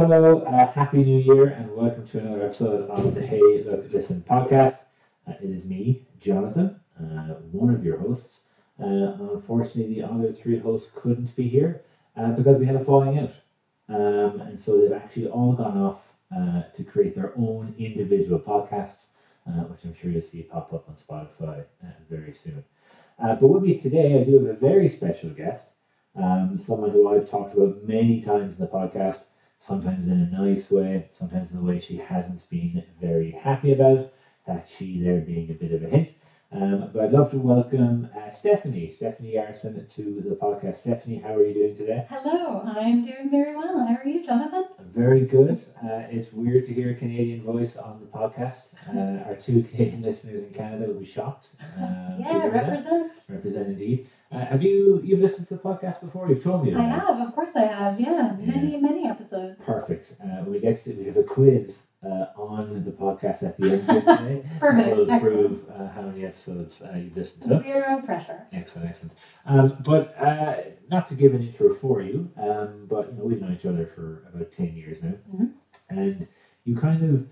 hello. Uh, Happy New Year and welcome to another episode of the Hey Look Listen podcast. Uh, it is me, Jonathan, uh, one of your hosts. Uh, unfortunately, the other three hosts couldn't be here uh, because we had a falling out. Um, and so they've actually all gone off uh, to create their own individual podcasts, which I'm sure you'll see pop up on Spotify very soon. But with me today, I do have a very special guest, um, someone who I've talked about many times in the podcast, sometimes in a nice way, sometimes in a way she hasn't been very happy about, that she there being a bit of a hint. Um, but I'd love to welcome uh, Stephanie, Stephanie Arson, to the podcast. Stephanie, how are you doing today? Hello, I'm doing very well. How are you, Jonathan? Very good. Uh, it's weird to hear a Canadian voice on the podcast. Uh, our two Canadian listeners in Canada will be shocked. Uh, yeah, hear that. represent. Represent indeed. Uh, have you you've listened to the podcast before? You've told me. I that. have, of course I have. Yeah, Yeah. many, many episodes. Perfect. Uh, we get to, we have a quiz uh, on the podcast at the end of the day. Perfect. We'll prove uh, how many episodes uh, you've listened to. Zero pressure. Excellent, excellent. Um, but uh, not to give an intro for you, um, but you know we've known each other for about ten years now, Mhm. and you kind of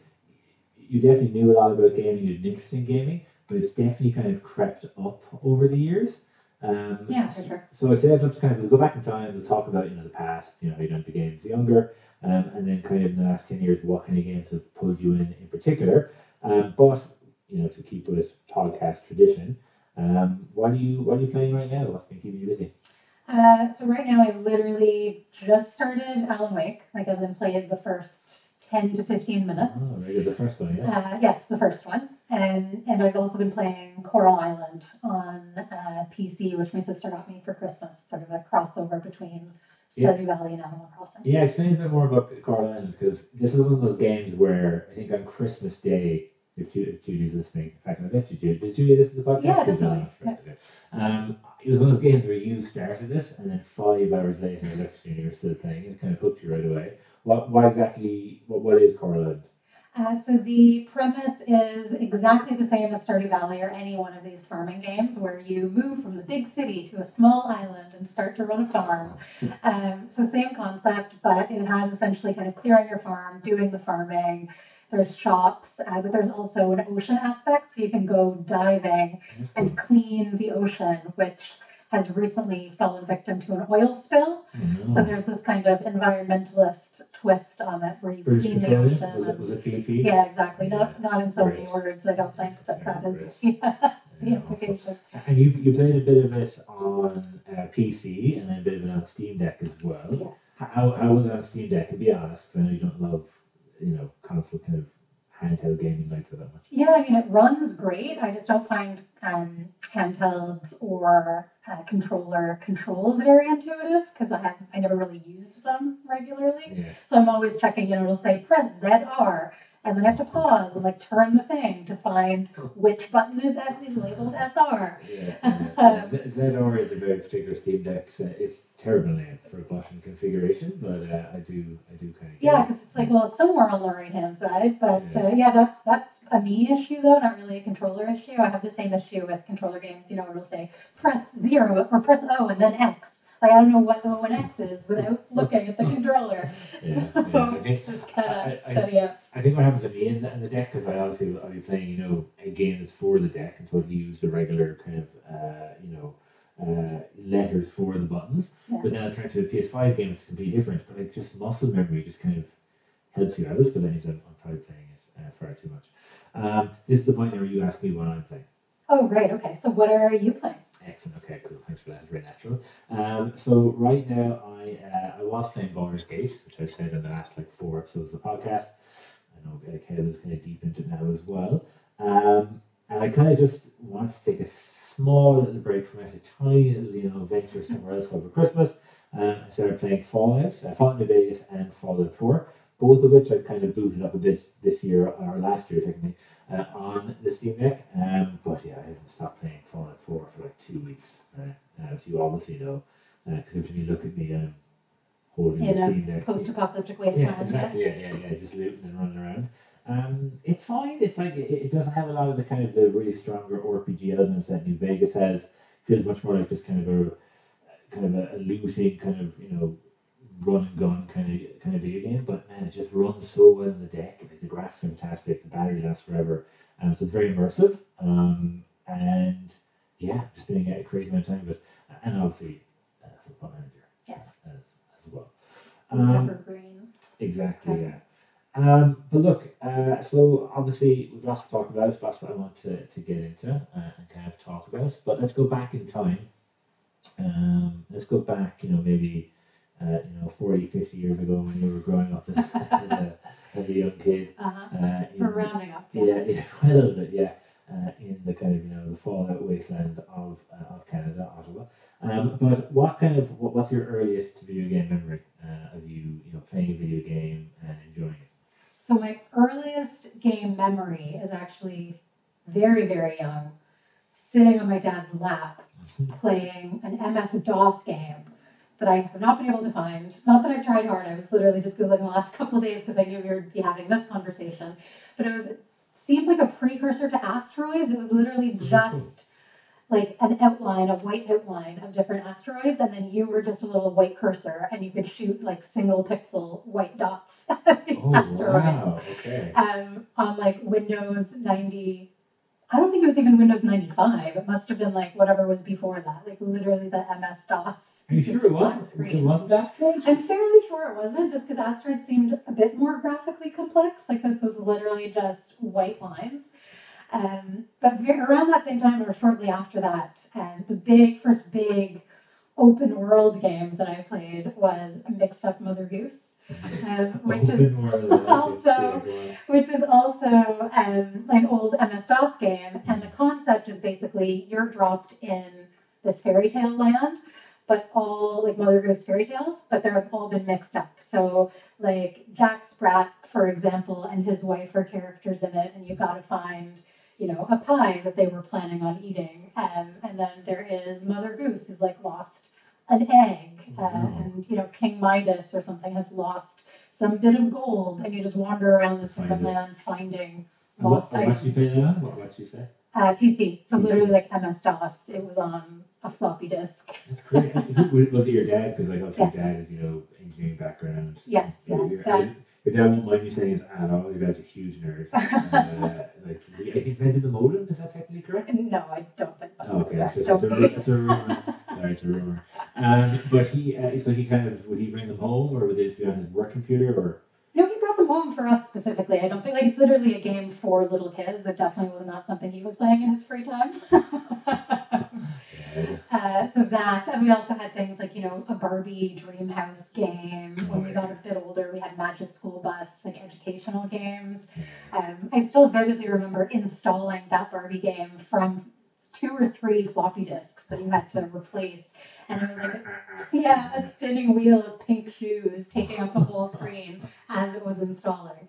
you definitely knew a lot about gaming. You had an interest in gaming, but it's definitely kind of crept up over the years. Um, Yeah, for sure. So I'd say I'd love to kind of we'll go back in time. We'll talk about you know the past, you know how you got into games younger, um, and then kind of in the last ten years what kind of games have pulled you in in particular. Um, but you know to keep with podcast tradition, um, what are you what are you playing right now? What's been keeping you busy? Uh, so right now I literally just started Alan Wake, like as in played the first 10 to 15 minutes. Oh, good. The first one, yeah. Uh, yes, the first one. And and I've also been playing Coral Island on uh, PC, which my sister got me for Christmas, sort of a crossover between Yeah. Stardew Valley and Animal Crossing. Yeah, explain a bit more about Coral Island because this is one of those games where I think on Christmas Day, if, Ju- if Julie's listening, in fact, I bet you Judy, Did Julie listen to the podcast? Yeah, definitely. job. Right, okay. Um, it was one of those games where you started it and then five hours later, I looked at you were still playing it. It kind of hooked you right away. What, what exactly, what, what is Coral Island? Uh, so the premise is exactly the same as Stardew Valley or any one of these farming games, where you move from the big city to a small island and start to run a farm. Um, so same concept, but it has essentially kind of clearing your farm, doing the farming. There's shops, uh, but there's also an ocean aspect, so you can go diving and clean the ocean, which has recently fallen victim to an oil spill. Mhm. So there's this kind of environmentalist twist on it, where you British clean the ocean. Was it, was it BP? yeah, exactly. Not Yeah. not in so many words, I don't think, but that is yeah, the implication. And you, you played a bit of it on uh, PC and then a bit of it on Steam Deck as well. Yes. How, how was it on Steam Deck? To be honest, I know you don't love, you know, console kind of handheld gaming like that much. Yeah, I mean it runs great. I just don't find um, handhelds or uh, controller controls very intuitive because I I never really used them regularly. Yeah. So I'm always checking. You know, it'll say press ZR, and then I have to pause and like turn the thing to find which button is is labeled ZR. Yeah, yeah. ZR is a very particular Steam Deck. So it's terrible name for a button configuration, but uh, I do, I do kind of. Yeah, because it's like, well, it's somewhere on the right hand side, but uh, yeah, that's that's a me issue though, not really a controller issue. I have the same issue with controller games. You know, it'll say press zero or press O and then X. Like I don't know what O and X is without looking at the controller. Yeah, so yeah. I think just kind of study up. I think what happens to me in the, in the deck because I obviously I'll be playing you know a game that's for the deck and so I'll use the regular kind of uh, you know uh, letters for the buttons. Yeah. But then I turn to a PS5 game, which is completely different. But like just muscle memory just kind of helps you out. But then I'm, I'm probably playing it uh, far too much. Um, this is the point where you ask me what I'm playing. Oh, great. Okay, so what are you playing? Excellent. Okay, cool. Thanks for that. It's very natural. Um, so right now, I uh, I was playing Baldur's Gate, which I've said in the last like four episodes of the podcast. I know uh, Caleb is kind of deep into it now as well. Um, and I kind of just want to take a small little break from it, a tiny little you know venture somewhere else over Christmas. Um, I started playing Fallout, uh, Fallout New Vegas, and Fallout Four, both of which I've kind of booted up a bit this year or last year technically uh, on the Steam Deck. Um, but yeah, I haven't stopped playing Fallout 4 for like two weeks, uh, as you obviously know. Because every time you look at me, I'm holding In the Steam Deck. Post-apocalyptic Yeah, wasteland. Yeah, exactly. Yeah, yeah, yeah. Just looting and running around. Um, it's fine. It's like it, it doesn't have a lot of the kind of the really stronger RPG elements that New Vegas has. It Feels much more like just kind of a kind of a, a looting kind of you know run and gun kind of kind of video game, but man, it just runs so well in the deck. Like the graphics are fantastic, the battery lasts forever, um, so it's very immersive. Um, and yeah, just spending a crazy amount of time with it, and obviously uh, Football Manager Yes. as, as well. Um, Evergreen. exactly, yeah. Um, but look, uh, so obviously we've lots to talk about, lots that I want to, to get into uh, and kind of talk about. But let's go back in time. Um, let's go back, you know, maybe, uh, you know, 40, 50 years ago when you were growing up as, as, a, as a young kid. Uh-huh. Uh, We're rounding up. yeah, yeah, quite a little bit, yeah. Uh, in the kind of you know the fallout wasteland of uh, of Canada, Ottawa. Um, but what kind of what, what's your earliest video game memory uh, of you you know playing a video game and enjoying it? So my earliest game memory is actually very, very young, sitting on my dad's lap playing an MS DOS game that I have not been able to find. Not that I've tried hard. I was literally just googling the last couple of days because I knew we would be having this conversation. But it was seemed like a precursor to asteroids. It was literally just like an outline, a white outline of different asteroids, and then you were just a little white cursor, and you could shoot like single pixel white dots at these Oh asteroids wow! Okay. um, on like Windows 90. I don't think it was even Windows 95. It must have been like whatever was before that, like literally the MS DOS. Are you sure it wasn't? It wasn't asteroids? I'm fairly sure it wasn't, just because Asteroid seemed a bit more graphically complex. Like this was literally just white lines. Um, but around that same time, or shortly after that, um, the big first big open world game that I played was Mixed Up Mother Goose, um, which is Open world, I like it. also- Yeah, go on. which is also um, an old MS DOS game. And the concept is basically you're dropped in this fairy tale land, but all like Mother Goose fairy tales, but they're all been mixed up. So, like Jack Sprat, for example, and his wife are characters in it, and you've got to find. You know, a pie that they were planning on eating, um, and then there is Mother Goose who's like lost an egg, uh, Wow. and you know King Midas or something has lost some bit of gold, and you just wander around this Find it. land finding what, lost what you items. play that on? What what you say? Uh, PC, so literally like MS DOS. It was on a floppy disk. That's great. Was it your dad? Because like obviously your dad is you know engineering background. Yes, yeah, Your, dad. your dad won't mind you saying it's at all. Your dad's a huge nerd. uh, like he invented the modem. Is that technically correct? No, I don't think that's Oh, okay, correct. so it's, Don't a, be- it's a rumor. Sorry, it's a rumor. Um, but he, uh, so he kind of would he bring them home, or would they just be on his work computer, or No, he brought them home for us specifically. I don't think like it's literally a game for little kids. It definitely was not something he was playing in his free time. Uh, so that, and we also had things like, you know, a Barbie Dream House game. When we got a bit older, we had Magic School Bus, like educational games. Um, I still vividly remember installing that Barbie game from two or three floppy disks that you had to replace. And it was like, yeah, a spinning wheel of pink shoes taking up the whole screen as it was installing.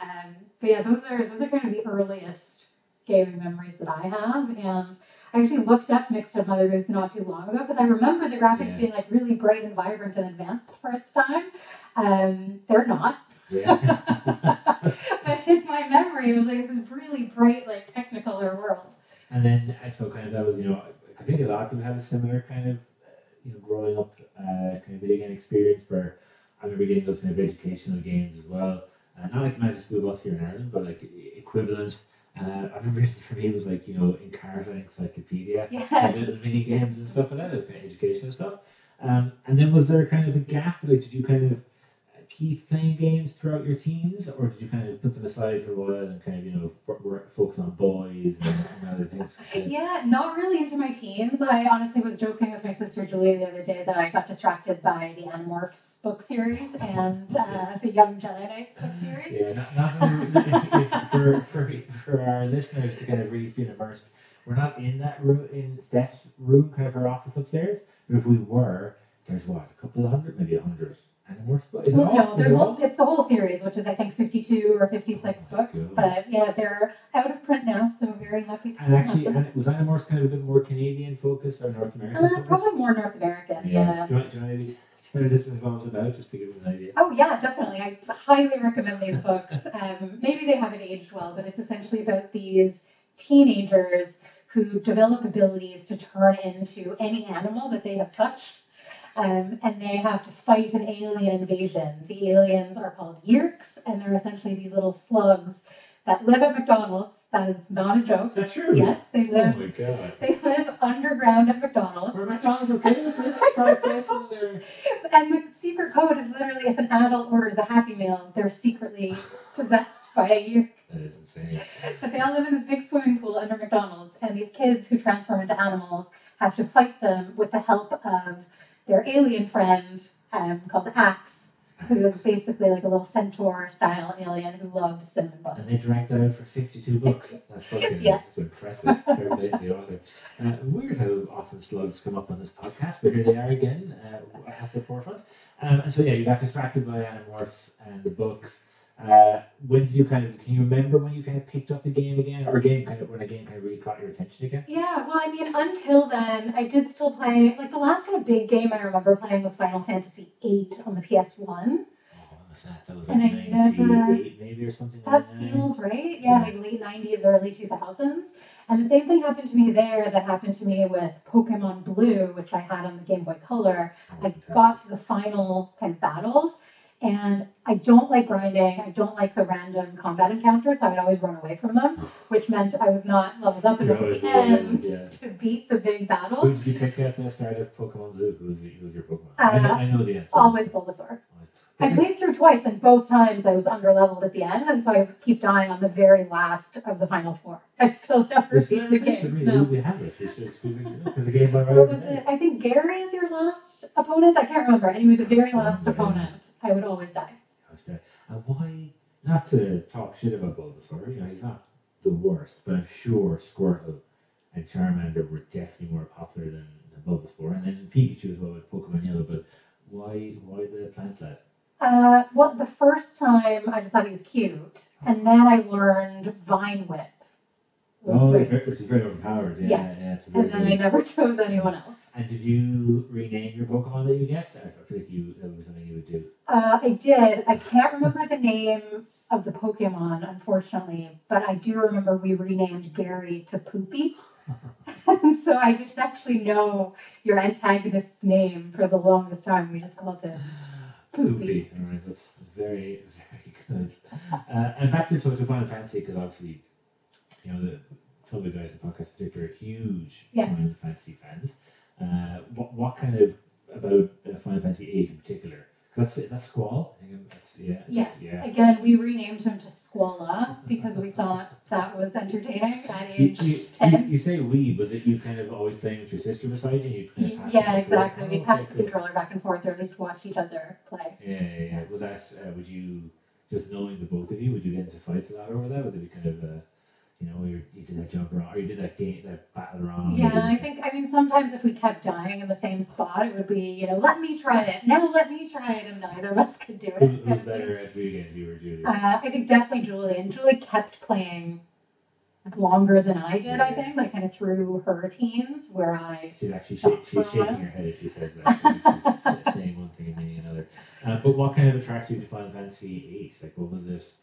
Um, but yeah, those are those are kind of the earliest gaming memories that I have. And I actually looked up Mixed Up Mother Goose not too long ago because I remember the graphics Yeah. being like really bright and vibrant and advanced for its time. Um, they're not. yeah. but in my memory, it was like this really bright, like Technicolor world. And then uh, so kind of that was you know I think a lot of people have a similar kind of uh, you know growing up uh, kind of video game experience where I remember getting those kind of educational games as well. Uh, not like the Magic School Bus here in Ireland, but like equivalent. Uh, I remember for me it was like you know Encarta Encyclopedia. and Yes. the mini games and stuff like that. It's kind of educational stuff. Um, and then was there kind of a gap? Like, did you kind of keep playing games throughout your teens, or did you kind of put them aside for a while and kind of you know work, work, focus on boys and, and other things? Yeah, not really into my teens. I honestly was joking with my sister Julia the other day that I got distracted by the Animorphs book series and uh, the Young Jedi Knights book series. Yeah, not, not for, for for our listeners to kind of really feel immersed. We're not in that room in Steph's room, kind of her office upstairs. But if we were, there's what a couple of hundred, maybe a hundred Animorphs. Is it all? no, there's it all, it's the whole series, which is I think 52 or 56 Oh books. But yeah, they're out of print now, so very happy to And actually, them. and was Animorphs kind of a bit more Canadian focused or North American Uh, probably more North American, yeah. Do you, want, do you want to maybe our listeners what about, just to give them an idea? Oh yeah, definitely. I highly recommend these books. Um, maybe they haven't aged well, but it's essentially about these teenagers who develop abilities to turn into any animal that they have touched. Um, and they have to fight an alien invasion. The aliens are called Yeerks, and they're essentially these little slugs that live at McDonald's. That is not a joke. That's true. Yes, they live. Oh live my god. they live underground at McDonald's. Were McDonald's okay with this podcast? their- And the secret code is literally if an adult orders a Happy Meal, they're secretly possessed by a Yeerk. That is insane. But they all live in this big swimming pool under McDonald's, and these kids who transform into animals have to fight them with the help of their alien friend um, called Ax, who is basically like a little centaur style alien who loves cinnamon buns. And they dragged that out for 52 bucks. That's fucking Yes. impressive. Fair play to the author. Uh, weird how often slugs come up on this podcast, but here they are again uh, at the forefront. Um, and so, yeah, you got distracted by Animorphs and the books. Uh, when did you kind of, can you remember when you kind of picked up the game again? Or a game kind of, when a game kind of really caught your attention again? Yeah, well, I mean, until then, I did still play. Like the last kind of big game I remember playing was Final Fantasy VIII on the PS1. Oh, was that? That was like And I never- maybe or something That like that. feels right. Yeah, like late 90s, early 2000s. And the same thing happened to me there that happened to me with Pokemon Blue, which I had on the Game Boy Color. Oh, I got to the final kind of battles, and I don't like grinding. I don't like the random combat encounters, so I would always run away from them, which meant I was not leveled up enough at always the leveled, end yeah. to beat the big battles. Who battles. did you pick at the start of Pokemon Blue? Who was, the, who was your Pokemon? I, know, Uh, I know the answer. Always Bulbasaur. I played through twice, and both times I was underleveled at the end, and so I keep dying on the very last of the final four. I still never There's beat the finished with game. me. No. We have this. We should because the game went right What was it? I think Gary is your last opponent. I can't remember. Anyway, the very last opponent, I would always die. I was there. And why? Not to talk shit about Bulbasaur. You know, he's not the worst, but I'm sure Squirtle and Charmander were definitely more popular than, than Bulbasaur, and then Pikachu as well with Pokemon Yellow. But why? Why the plant lad? Uh, well, the first time I just thought he was cute, and then I learned Vine Whip was Oh, great. which is very overpowered. Yeah, yes, yeah, and then I never chose anyone else. And did you rename your Pokemon that you guessed? I feel like you that was something you would do. Uh, I did. I can't remember the name of the Pokemon, unfortunately, but I do remember we renamed Gary to Poopy. and so I didn't actually know your antagonist's name for the longest time. We just called it Poopy. Poopy. All right, that's very, very good. Uh, and back to so to Final Fantasy because obviously, you know, the, some of the guys in the podcast particular are huge Yes. Final Fantasy fans. Uh, what what kind of about uh, Final Fantasy VIII in particular? That's that's Squall. I think that's, yeah. Yes. Yeah. Again, we renamed him to Squalla because we thought that was entertaining at You, age you, you, 10. you say we, was it you kind of always playing with your sister beside you? you kind of Yeah, exactly. forth? We Oh, passed okay, the cool. controller back and forth, or at least watched each other play. Yeah, yeah, yeah. Was that, uh, would you, just knowing the both of you, would you get into fights a lot over that? Would it be kind of, uh, you know, you you did that jump around, or you did that game, that battle around? Yeah, I think, I mean, sometimes if we kept dying in the same spot, it would be, you know, let me try it. No, let me try it. And neither of us could do it. Who, who's better at video games, you or Julie? Uh, I think definitely Julie. And Julie kept playing longer than I did, I think, like kind of through her teens, where I. She's actually shake, she's for a while. shaking her head if she says that. She's saying one thing and meaning another. Uh, but what kind of attracted you to Final Fantasy VIII? Like, what was this?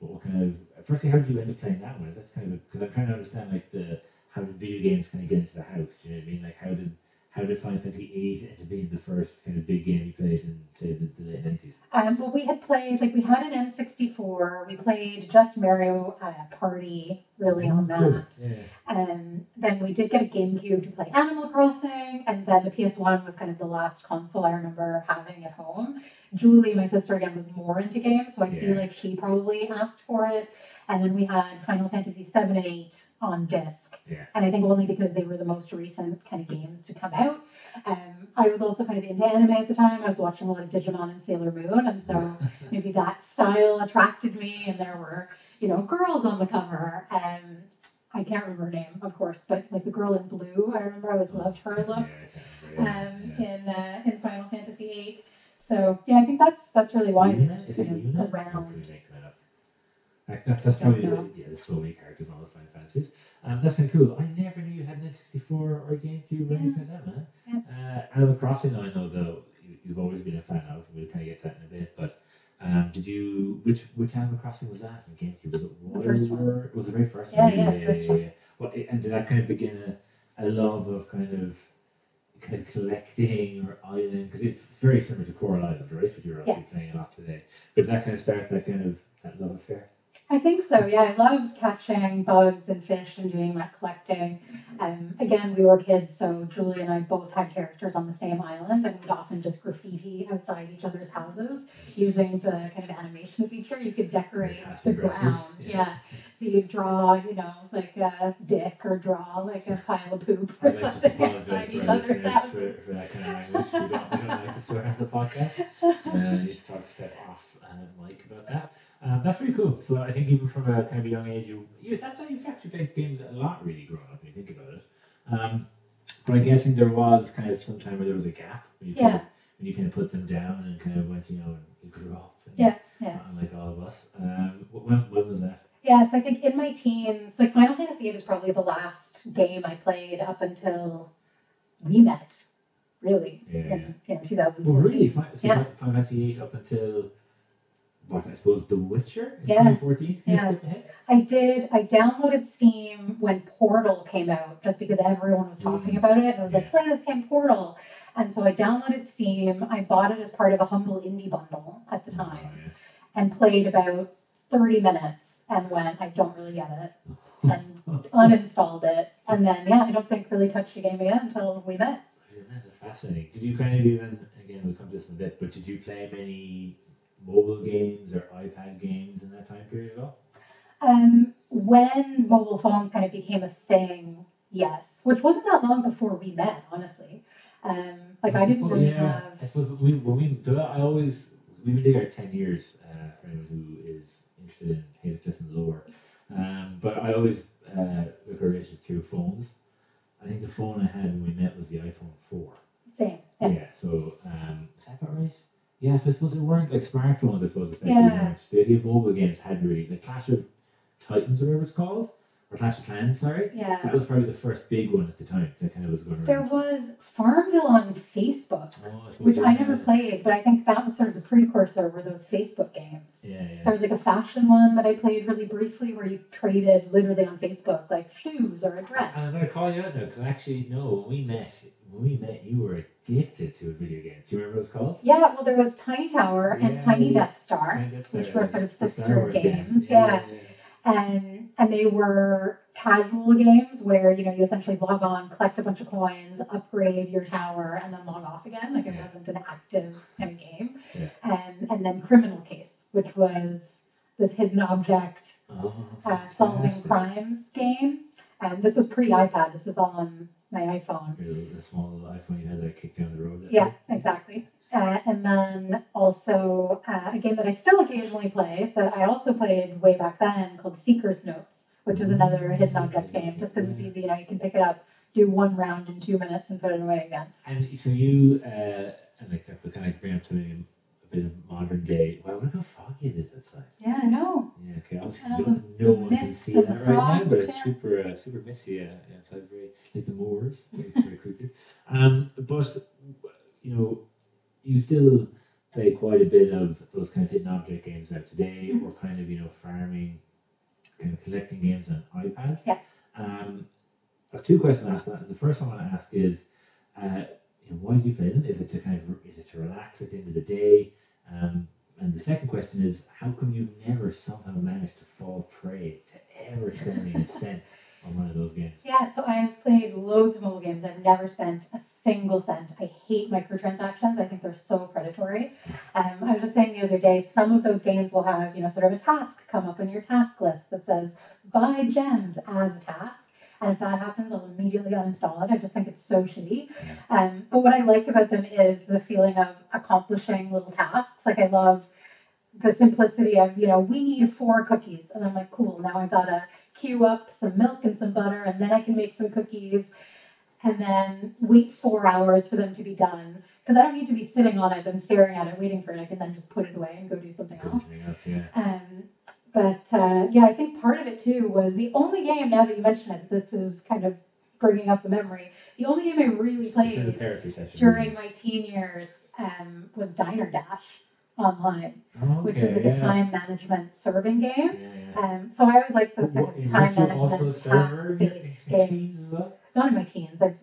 What kind of? Firstly, how did you end up playing that one? That's kind of because I'm trying to understand like the how did video games kind of get into the house? Do you know what I mean? Like, how did how did Final Fantasy VIII end up being the first kind of big game you played in say the, the late nineties? Um, well, we had played, like, we had an N64. We played just Mario uh, Party, really, on that. Yeah. Um, then we did get a GameCube to play Animal Crossing, and then the PS1 was kind of the last console I remember having at home. Julie, my sister, again, was more into games, so I feel like she probably asked for it. And then we had Final Fantasy 7 and 8 on disc. Yeah. And I think only because they were the most recent kind of games to come out. Um, I was also kind of into anime at the time. I was watching a lot of Digimon and Sailor Moon, and so maybe that style attracted me. And there were, you know, girls on the cover. Um, I can't remember her name, of course, but like the girl in blue, I remember I always loved her look Yeah, I can't remember, um, in uh, in Final Fantasy VIII. So yeah, I think that's that's really why were Luna? just kind of around. could we make that up? Like, that's, that's probably the, yeah, there's so many characters in all the Final Fantasies. Um, that's kind of cool. I never knew you had an N64 or a GameCube or anything like that, man. Uh, Animal Crossing, I know though you, you've always been a fan of. We'll kind of get to that in a bit, but um, did you which which Animal Crossing was that in GameCube? Was it The first one. Was it the very first Yeah, one? yeah, yeah, first one. What and did that kind of begin a, a love of kind of kind of collecting or island because it's very similar to Coral Island, right? Which you're obviously playing a lot today. But does that kind of start that kind of that love affair. I think so. Yeah, I loved catching bugs and fish and doing that collecting. Um, again, we were kids, so Julie and I both had characters on the same island, and would often just graffiti outside each other's houses using the kind of animation feature. You could decorate That's the aggressive, ground. yeah. Yeah. So you draw, you know, like a dick or draw like a pile of poop or like something outside each other's houses. for, for that kind of language. We don't, we don't like to swear on the podcast. Uh, you just talk to off uh, mic about that. Um, that's pretty cool. So I think even from a kind of a young age, you, you that's how you've actually played games a lot really growing up when you think about it. Um, but I'm guessing there was kind of some time where there was a gap when you kind Yeah. of, when you kind of put them down and kind of went, you know, and you grew up. Yeah, yeah. Unlike all of us. Um, when, when was that? Yeah, so I think in my teens, like Final Fantasy VIII is probably the last game I played up until we met, really, Yeah. yeah. in know, 2014. Well, really, so Yeah. Final Fantasy VIII up until what I suppose The Witcher in Yeah. 2014. Can you Yeah. skip ahead? I did. I downloaded Steam when Portal came out, just because everyone was talking Mm. about it. And I was like, play this game Portal. And so I downloaded Steam. I bought it as part of a humble indie bundle at the time, Oh, and played about 30 minutes, and went, I don't really get it, and uninstalled it. And then, yeah, I don't think really touched the game again until we met. Yeah, That's fascinating. Did you kind of even again we'll come to this in a bit, but did you play many mobile games or iPad games in that time period at all? Um, when mobile phones kind of became a thing, yes, which wasn't that long before we met, honestly. Um, like I didn't suppose- really yeah, have. I suppose we when we so I always we've been together ten years uh, for anyone who is interested in Halo Cliffs and lore. Um, but I always uh, look at relationship through phones. I think the phone I had when we met was the iPhone four. Same. Yeah. Yeah. so um, is that about right? Yeah, so I suppose there weren't like smartphones. I suppose especially Yeah. weren't. The idea of mobile games hadn't really like Clash of Titans, or whatever it's called, or Clash of Clans. Sorry, Yeah. that was probably the first big one at the time that kind of was going around. There was Farmville on Facebook, Oh, which I yeah. never played, but I think that was sort of the precursor were those Facebook games. Yeah, yeah. There was like a fashion one that I played really briefly where you traded literally on Facebook, like shoes or a dress. I'm gonna call you out now because actually, no, when we met, when we met, you were addicted to a video game. Do you remember what it was called? Yeah, well, there was Tiny Tower and Tiny yeah. Death Star, Kind of which were sort of sister games. Yeah. and and they were casual games where you know you essentially log on, collect a bunch of coins, upgrade your tower, and then log off again. Like it Yeah. wasn't an active kind of game. Yeah. And and then Criminal Case, which was this hidden object Oh, uh, solving fantastic. crimes game. And this was pre iPad. This was on my iPhone. The, the small iPhone you had that kicked down the road. Yeah, day. exactly. Uh, and then also uh, a game that I still occasionally play that I also played way back then called Seeker's Notes, which is another hidden object game. Just because it's easy, you know, you can pick it up, do one round in two minutes, and put it away again. And so you, uh, and like to kind of bring up something a bit of modern day. Wow, look how foggy it is outside. Yeah, I know. Yeah, okay. Obviously, Oh, no, the- no one can see that right now, but it's yeah. super, uh, super misty. Uh, yeah, outside, very like the moors. It's very creepy. Um, but you know, you still play quite a bit of those kind of hidden object games out today, Mm-hmm. or kind of you know farming, kind of collecting games on iPads. Yeah. Um, I have two questions to ask. That the first one I want to ask is, uh, you know, why do you play them? Is it to kind of is it to relax at the end of the day? Um, and the second question is, how come you've never somehow managed to fall prey to ever spending a cent on one of those games? Yeah, so I've played loads of mobile games. I've never spent a single cent. I hate microtransactions. I think they're so predatory. Um, I was just saying the other day, some of those games will have, you know, sort of a task come up in your task list that says buy gems as a task. And if that happens, I'll immediately uninstall it. I just think it's so shitty. Um, but what I like about them is the feeling of accomplishing little tasks. Like I love the simplicity of, you know, we need four cookies. And I'm like, cool, now I gotta queue up some milk and some butter, and then I can make some cookies, and then wait four hours for them to be done. Because I don't need to be sitting on it and staring at it, waiting for it. I can then just put it away and go do something else. Yeah. Um, but uh, yeah, I think part of it too was the only game. Now that you mention it, this is kind of bringing up the memory. The only game I really This is a played during my teen years um, was Diner Dash online, Oh, which is like okay, a time management serving game. Yeah. Um, so I always like this kind of time weren't you also a management server in your- task-based games. teens as well? Not in my teens. I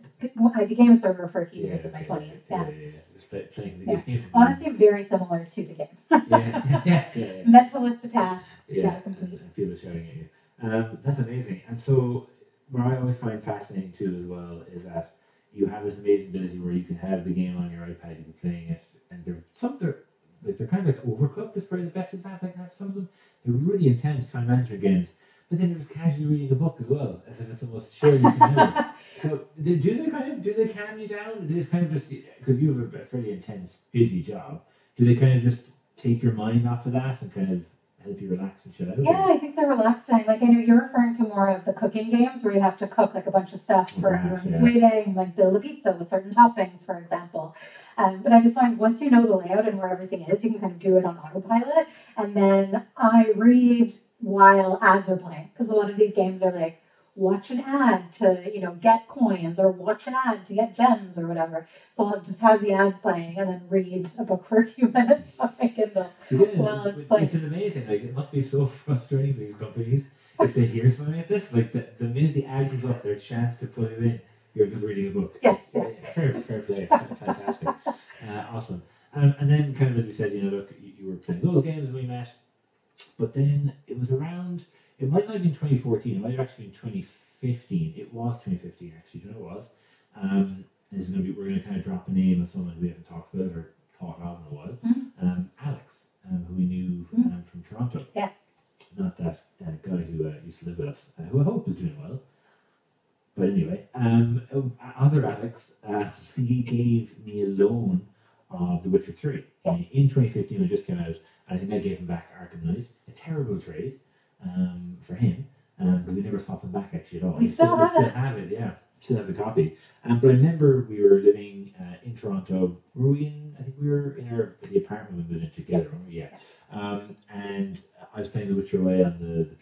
I became a server for a few Yeah, years in my twenties. Yeah, Yeah. yeah, yeah. Just play, playing the Yeah. Honestly, very similar to the game. yeah, yeah. Mental list of tasks yeah. gotta complete. And people shouting at you. Um, that's amazing. And so, what I always find fascinating too, as well, is that you have this amazing ability where you can have the game on your iPad, you can be playing it, and they're some they're like they're kind of like Overcooked is probably the best example I can have. Some of them they're really intense time management games, but then you're just casually reading a book as well, as if it's the most chill you can. So do do they kind of do they calm you down? Do they just kind of just because you have a fairly intense, busy job? Do they kind of just take your mind off of that and kind of help you relax and chill out? Yeah, I think they're relaxing. Like I know you're referring to more of the cooking games where you have to cook like a bunch of stuff for Perhaps, everyone yeah. waiting, like build a pizza with certain toppings, for example. Um, but I just find once you know the layout and where everything is, you can kind of do it on autopilot. And then I read while ads are playing because a lot of these games are like watch an ad to you know get coins or watch an ad to get gems or whatever. So I'll just have the ads playing and then read a book for a few minutes on my Kindle. Yeah, Well, it's like- which is amazing. Like it must be so frustrating for these companies if they hear something like this. Like the, the minute the ad comes up, their chance to put you in, you're just reading a book. Yes, yeah. Fair, fair play. Fantastic. Uh, awesome. Um, and then, kind of as we said, you know, look, you, you were playing those games when we met, but then it was around. It might not have been 2014. It might have actually been 2015. It was 2015 actually. Do you know what it was? Um, this is gonna be. We're gonna kind of drop a name of someone who we haven't talked about or thought of in a while. Mhm. Um, Alex, um, who we knew Mhm. um, from Toronto. Yes. Not that uh, guy who uh, used to live with us, uh, who I hope is doing well. But anyway, um, other Alex, uh, he gave me a loan of The Witcher 3 Yes. in 2015 when it just came out. And I think I gave him back Arkham Knight, a terrible trade um, for him because we never swapped them back actually at all. We still have still it. have it, yeah. Still have the copy. Um, but I remember we were living uh, in Toronto. Were we in? I think we were in our the apartment we moved in together. Yes. Yeah. Um, and I was playing The Witcher Away on the, the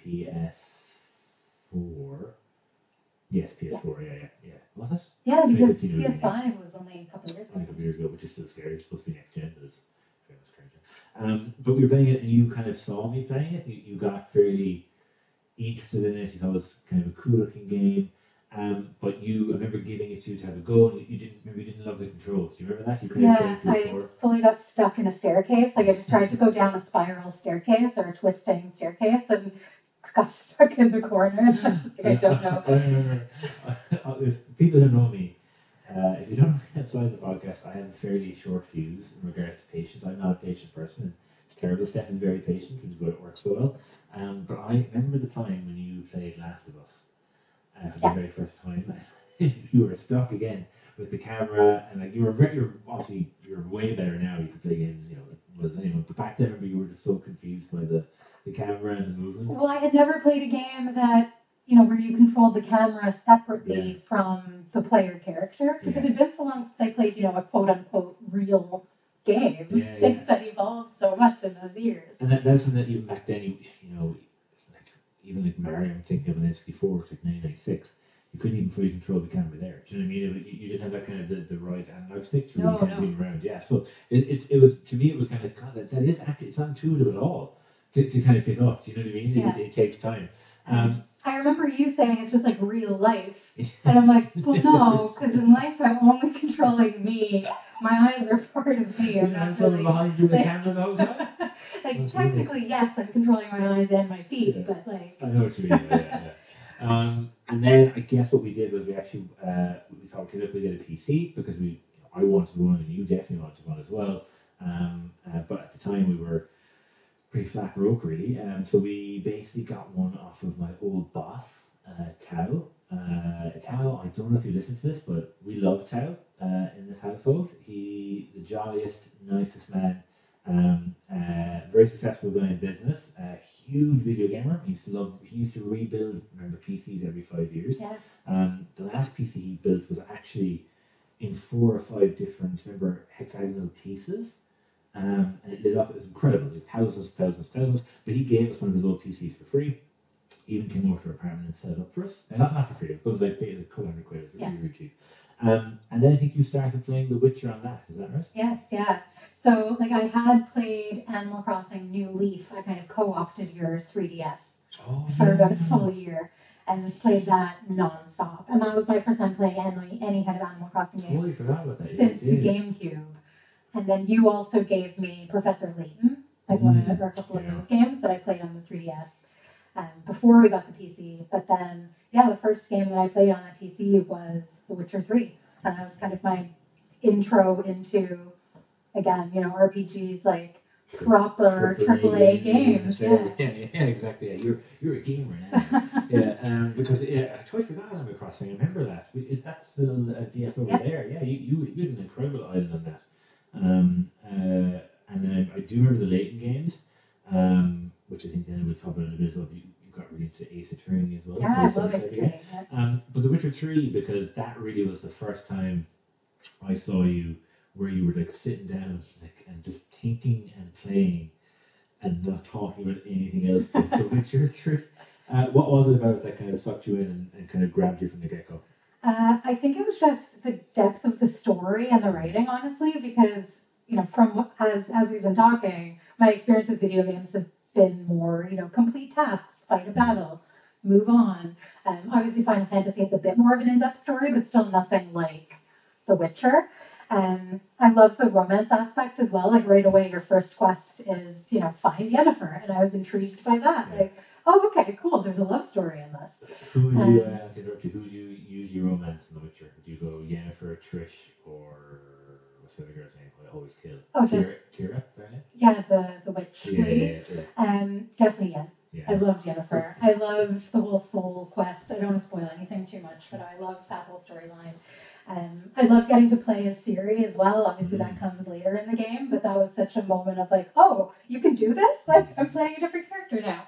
PS4. Yes, PS4. Yeah, yeah, yeah. Was it? Yeah, because 2015 would be PS5 was only a couple of years Only a ago. couple years ago, which is still scary. It's supposed to be next gen, but it's very much current gen. Um, but we were playing it, and you kind of saw me playing it. You, you got fairly interested in it. You thought it was kind of a cool looking game. Um, but you, I remember giving it to you to have a go, and you didn't. Maybe you didn't love the controls. Do you remember that? You Yeah, I fully got stuck in a staircase. Like I just tried to go down a spiral staircase or a twisting staircase and got stuck in the corner. I don't know. If people who know me, uh, if you don't know me outside the podcast, I have a fairly short fuse in regards to patience. I'm not a patient person. It's terrible. Steph is very patient, which is why it works so well. Um, but I remember the time when you played Last of Us uh, for the very first time. you were stuck again with the camera, and like you were very, you're obviously you're way better now. You can play games, you know, was anyone. But back then, I remember you were just so confused by the the camera and the movement. Well, I had never played a game that you know where you controlled the camera separately from the player character because Yeah. it had been so long since I played you know a quote unquote real game. Yeah, Things had evolved so much in those years. And that, that's something that even back then, you, you know, like even like Mario, I'm thinking of an N64, it's like 1996. You couldn't even fully control the camera there. Do you know what I mean? It, you, didn't have that kind of the, the right analog stick to No, really kind of no. zoom around. Yeah, so it, it's it was to me it was kind of God that, that is actually it's not intuitive at all to, to kind of pick off. Do you know what I mean? It, Yeah. it, takes time. Um, I remember you saying it's just like real life. And I'm like, well, no, because in life I'm only controlling me. My eyes are part of me. I'm not really. behind you with a camera the whole time. like That's technically, yes, I'm controlling my eyes and my feet, Yeah. but like, I know what you mean. Yeah, yeah. Um, and then I guess what we did was we actually uh, we thought, okay, look, we get a PC because we I wanted one and you definitely wanted one as well. Um, uh, but at the time we were pretty flat broke really. Um, so we basically got one off of my old boss, uh, Tao. Uh, Tao, I don't know if you listen to this, but we love Tao uh, in this household. He the jolliest, nicest man. Um, uh, very successful guy in business. Uh, huge video gamer. He used to love. He used to rebuild. Remember PCs every five years. yeah, Um, the last PC he built was actually in four or five different, remember, hexagonal pieces. Um, and it lit up. It was incredible. It was thousands, thousands, thousands. But he gave us one of his old PCs for free. He even came over to our apartment and set it up for us. And not, not for free. but It was like a couple hundred quid. It was Yeah. really, really cheap. Um, and then I think you started playing The Witcher on that. Is that right? yes, yeah. So like I had played Animal Crossing New Leaf. I kind of co-opted your 3DS Oh, for about a full year. and just played that nonstop. And that was my first time playing any, any kind of Animal Crossing game Totally forgot about that. since yeah, the. GameCube. And then you also gave me Professor Layton, like one of or a couple of those games that I played on the 3DS um, before we got the PC. But then, yeah, the first game that I played on that PC was The Witcher 3. And that was kind of my intro into, again, you know, RPGs like proper AAA games. Yeah, Yeah. yeah, yeah, exactly. Yeah, you're you're a gamer now. yeah, um, because yeah, I totally forgot Animal Crossing. I remember that. It, that's still a DS over there. Yeah, you, you you had an incredible island on that. Um, uh, and then I, I do remember the Layton games, um, which I think then we'll talk about in a bit as well. You, you got really into Ace Attorney as well. yeah, I love Ace. Attorney. Um, but The Witcher 3, because that really was the first time I saw you where you were like sitting down like and just thinking and playing and not talking about anything else but The Witcher 3. Uh, what was it about that kind of sucked you in and, and kind of grabbed you from the get go? Uh, I think it was just the depth of the story and the writing, honestly, because you know, from as as we've been talking, my experience with video games has been more, you know, complete tasks, fight a battle, move on. Um, obviously, Final Fantasy is a bit more of an in-depth story, but still nothing like The Witcher. Um, I love the romance aspect as well. Like right away, your first quest is, you know, find Yennefer, and I was intrigued by that. Like, oh, okay, cool. There's a love story in this. Who would you, Um, uh, to interrupt you, who would you use your romance in The Witcher? Would you go Yennefer, Trish, or what's the other girl's name I always kill? Oh, just Keira? Keira? Is her name? yeah, the the witch Yeah, yeah, yeah. Um, definitely Yen. yeah. I loved Yennefer. I loved the whole soul quest. I don't want to spoil anything too much, but I loved that whole storyline. Um, I loved getting to play as Ciri as well. Obviously, that comes later in the game, but that was such a moment of like, oh, you can do this? Like, I'm playing a different character now.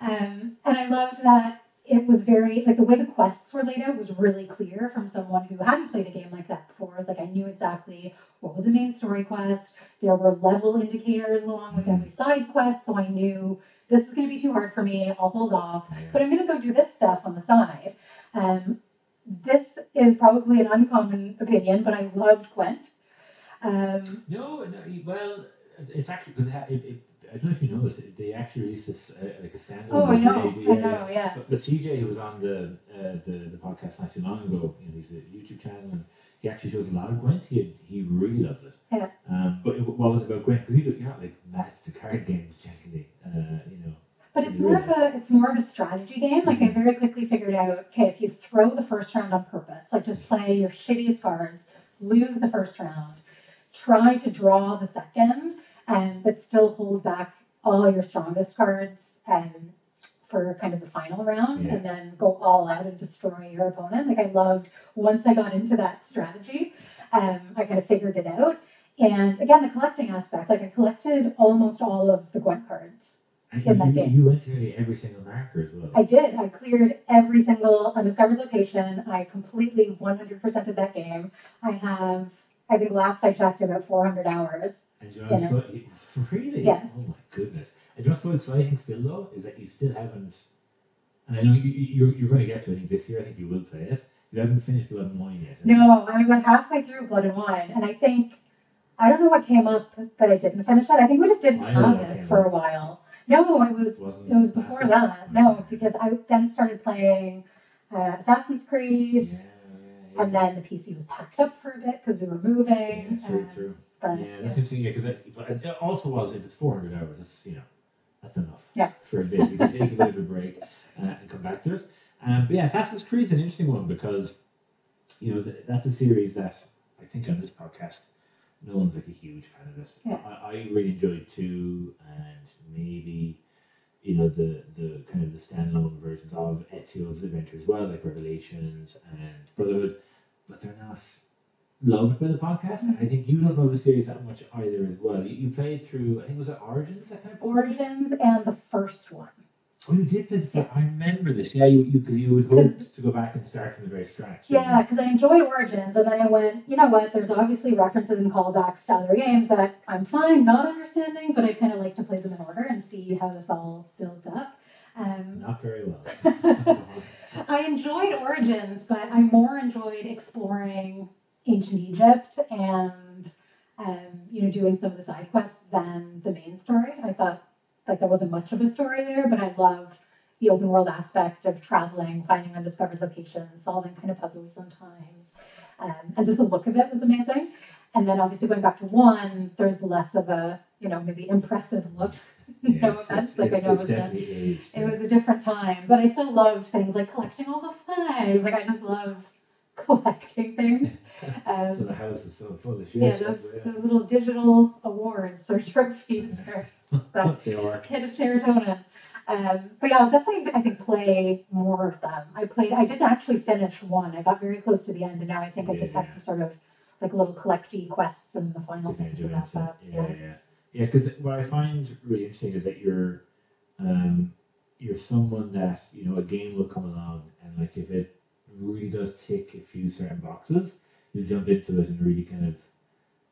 Um, and I loved that it was very, like, the way the quests were laid out was really clear from someone who hadn't played a game like that before. It's like, I knew exactly what was a main story quest. There were level indicators along with every side quest, so I knew this is going to be too hard for me. I'll hold off but I'm going to go do this stuff on the side. Um, this is probably an uncommon opinion, but I loved Gwent. Um, No, no. Well, it's actually because it, it, I don't know if you noticed, it, they actually released this uh, like a standalone. oh, I know, I know, yeah. But the CJ who was on the uh, the, the podcast not too long ago, you know, he's a YouTube channel and he actually shows a lot of Gwent. He he really loves it. Yeah. Um, but it, what was it about Gwent? Because you're not like mad to card games generally. Uh, you know. But it's more of a it's more of a strategy game. Like I very quickly figured out, okay, if you throw the first round on purpose, like just play your shittiest cards, lose the first round, try to draw the second, and but still hold back all your strongest cards um, for kind of the final round, Yeah. and then go all out and destroy your opponent. Like I loved once I got into that strategy, um, I kind of figured it out. And again, the collecting aspect, like I collected almost all of the Gwent cards. And in that game. you went to nearly every single marker as well. I did. I cleared every single undiscovered location. I completely 100% of that game. I have, I think last I talked about 400 hours. And you know, Yeah. so, really? Yes. Oh my goodness. And you know what's so exciting still though is that you still haven't. And I know you, you- you're, you're going to get to it. I think this year. I think you will play it. You haven't finished Blood and Wine yet. you? No, I'm about halfway through Blood and Wine, and I think, I don't know what came up that I didn't finish it. I think we just didn't have it for a while. No, it was Wasn't it was before that. No, because I then started playing uh, Assassin's Creed, yeah. And then the PC was packed up for a bit because we were moving. Yeah, true, um, true. But yeah, that's interesting. Yeah, because it, it also was if it's 400 hours, that's you know, that's enough. Yeah. For a bit, you can take a bit of a break uh, and come back to it. Um, but yeah, Assassin's Creed is an interesting one because you know th- that's a series that I think on this podcast, no one's like a huge fan of it. Yeah. I, I really enjoyed two and maybe you know the the kind of the standalone versions of Ezio's adventure as well, like Revelations and Brotherhood, but they're not loved by the podcast. Mm-hmm. I think you don't love the series that much either as well. You, you played through, I think was it Origins that kind of Origins and the first one. Oh, you did the first. I remember this. Yeah, you you you had hoped to go back and start from the very scratch. Yeah, because I enjoyed Origins, and then I went, you know what? There's obviously references and callbacks to other games that I'm fine not understanding, but I kind of like to play them in order and see how this all builds up. Um, Not very well. I enjoyed Origins, but I more enjoyed exploring ancient Egypt and um, you know doing some of the side quests than the main story. I thought like there wasn't much of a story there, but I love the open world aspect of traveling, finding undiscovered locations, solving kind of puzzles sometimes. Um, and just the look of it was amazing. And then obviously going back to one, there's less of a, you know, maybe impressive look. no Yeah, it's- offense, like I know it was, a, aged. it was a different time, but I still loved things like collecting all the flags. Like I just love collecting things. So Um, the house is so full of shit. yeah, those, those little digital awards or trophies they are. hit of serotonin. Um, but yeah, I'll definitely, I think, play more of them. I played, I didn't actually finish one. I got very close to the end, and now I think I just have some sort of like little collecty quests and the final thing to wrap up. yeah, yeah, yeah. Because what I find really interesting is that you're, um, you're someone that you know a game will come along and like if it really does tick a few certain boxes, you jump into it and really kind of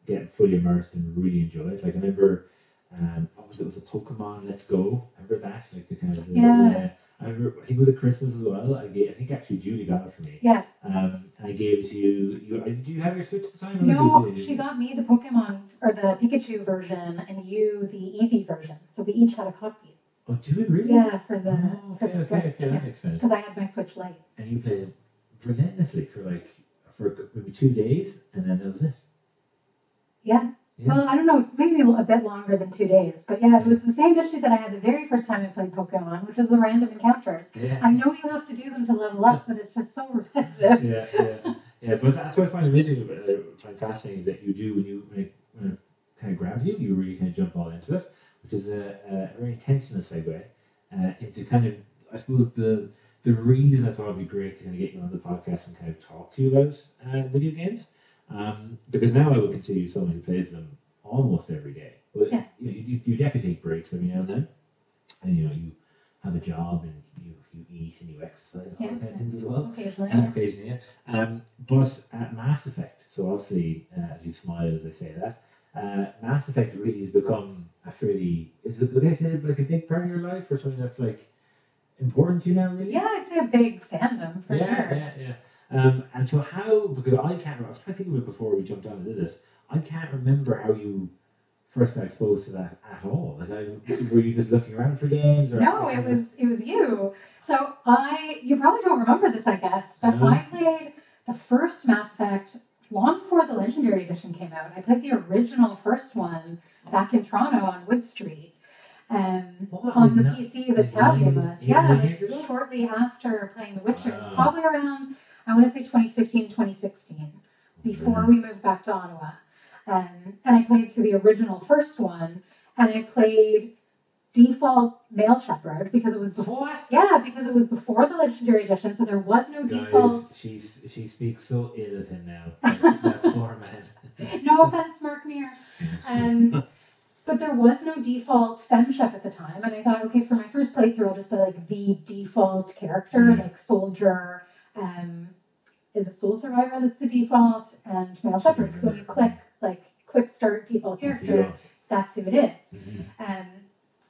get fully immersed and really enjoy it. Like I remember, um, what was it? It was a Pokemon Let's Go. Remember that? Like the kind of Yeah. I remember. I think it was at Christmas as well. I gave, I think actually Julie got it for me. Yeah. Um, and I gave it to you. You did you have your Switch at the time? No, she got me the Pokemon or the Pikachu version, and you the Eevee version. So we each had a copy. Oh, do we really? Yeah, for the Oh, for the okay, Switch. okay, that makes sense. Because I had my Switch Lite. And you played relentlessly for like for maybe two days, and then that was it. Yeah. Yeah. Well, I don't know, maybe a bit longer than two days, but yeah, it was the same issue that I had the very first time I played Pokemon, which was the random encounters. Yeah. I know you have to do them to level up, but it's just so repetitive. yeah, yeah, yeah. But that's what I find amazing, I find fascinating that you do when you when it, when it kind of grabs you, you really kind of jump all into it, which is a, a very intentional segue uh, into kind of I suppose the the reason I thought it'd be great to kind of get you on the podcast and kind of talk to you about uh, video games, um, because now I would consider you someone who plays them almost every day. But Yeah. you, know, you, you definitely take breaks every now and then, and you know you have a job and you, you eat and you exercise and all Yeah. that kind of things as well. Occasionally. And occasionally, yeah. Um, but uh, Mass Effect, so obviously, uh, as you smile as I say that, uh, Mass Effect really has become a fairly, is it okay to say like a big part of your life or something that's like important to you now, really? Yeah, I'd a big fandom for yeah, sure. yeah, yeah. Um, and so how, because I can't, I was trying to think of it before we jumped on and did this, I can't remember how you first got exposed to that at all. Like, I, were you just looking around for games? Or No, it was it was you. So I you probably don't remember this, I guess, but No. I played the first Mass Effect long before the Legendary Edition came out. I played the original first one back in Toronto on Wood Street. Um, on the PC that Talia nine- was. Yeah, like shortly after playing The Witcher. It was probably around, I want to say 2015, 2016, before we moved back to Ottawa. Um, and I played through the original first one, and I played default Male Shepard because it was before. What? Yeah, because it was before the Legendary Edition, so there was no default. Guys, she she speaks so ill of him now. That, poor man. No offense, Mark Meer. Um, but there was no default femshep at the time, and I thought, okay, for my first playthrough, I'll just play like the default character, Mhm. like soldier. Um, is a sole survivor that's the default, and male Shepard. So when you click like quick start default character, that's who it is. Mhm. Um,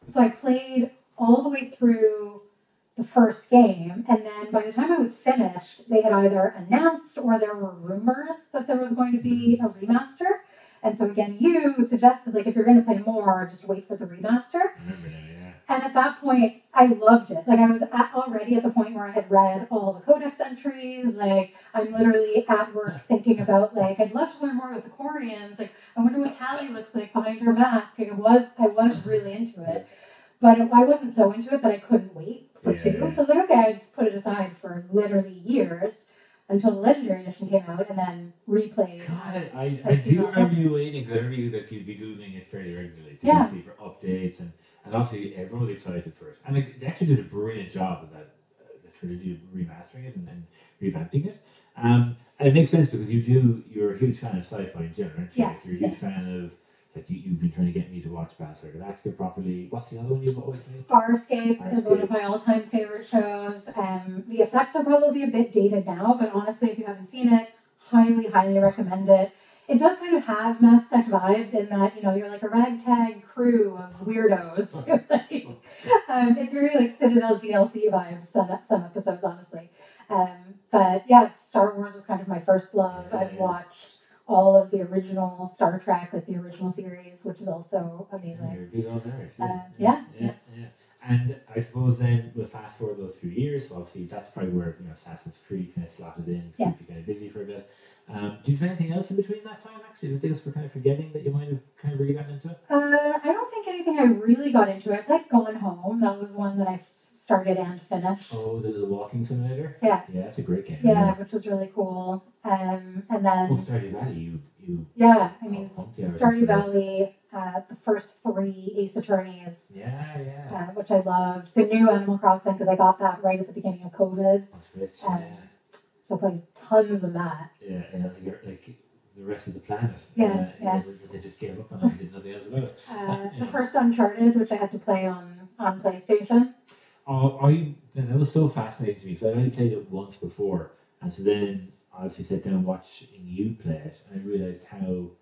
so I played all the way through the first game, and then by the time I was finished, they had either announced or there were rumors that there was going to be a remaster. And so again, you suggested like if you're going to play more, just wait for the remaster. I yeah. And at that point, I loved it. Like I was at, already at the point where I had read all the codex entries. Like I'm literally at work thinking about like I'd love to learn more about the Quarians. Like I wonder what Tali looks like behind her mask. Like it was I was really into it, but I wasn't so into it that I couldn't wait for Yeah, two. yeah. So I was like, okay, I just put it aside for literally years until the Legendary Edition came out, and then replayed. God, as- I, I as do remember you waiting because I remember you that you'd be googling it fairly regularly to Yeah. see for updates and, and obviously everyone was excited for it and like, they actually did a brilliant job of that uh, the trilogy of remastering it and, and revamping it. Um, and it makes sense because you do you're a huge fan of sci-fi in general, aren't you? Like, Yes, you're a huge fan of like you, you've been trying to get me to watch Battlestar Galactica properly. What's the other one you've always played? Farscape is one of my all-time favorite shows. Um, the effects are probably a bit dated now, but honestly, if you haven't seen it, highly, highly recommend it. It does kind of have Mass Effect vibes in that you know you're like a ragtag crew of weirdos. Like, um, it's very like Citadel DLC vibes. Some some episodes, honestly. Um, but yeah, Star Wars was kind of my first love. I've watched all of the original Star Trek, like the original series, which is also amazing. You're a big old nerd. Uh, yeah, yeah, yeah. and I suppose then we'll fast forward those few years. So obviously that's probably where you know Assassin's Creed kind of slotted in to Yeah. keep you kind of busy for a bit. Um, did you play anything else in between that time? Actually, the things we're kind of forgetting that you might have kind of really gotten into. Uh, I don't think anything I really got into. I played Gone Home. That was one that I started and finished. Oh, the, the walking simulator. Yeah. Yeah, that's a great game. Yeah, which was really cool. Um, and then Oh, Stardew Valley. You you. yeah, I mean, Oh, Stardew. Valley, uh, the first three Ace Attorneys, Yeah, yeah. uh, which I loved. The new Animal Crossing because I got that right at the beginning of COVID, On Switch. um, yeah. so played tons of that. Yeah, yeah, like, like the rest of the planet. Yeah, uh, yeah. They just gave up on it and did nothing else about it. Uh, the first Uncharted, which I had to play on on PlayStation. Oh, I and that was so fascinating to me because I only played it once before, and so then I obviously sat down watching you play it, and I realized how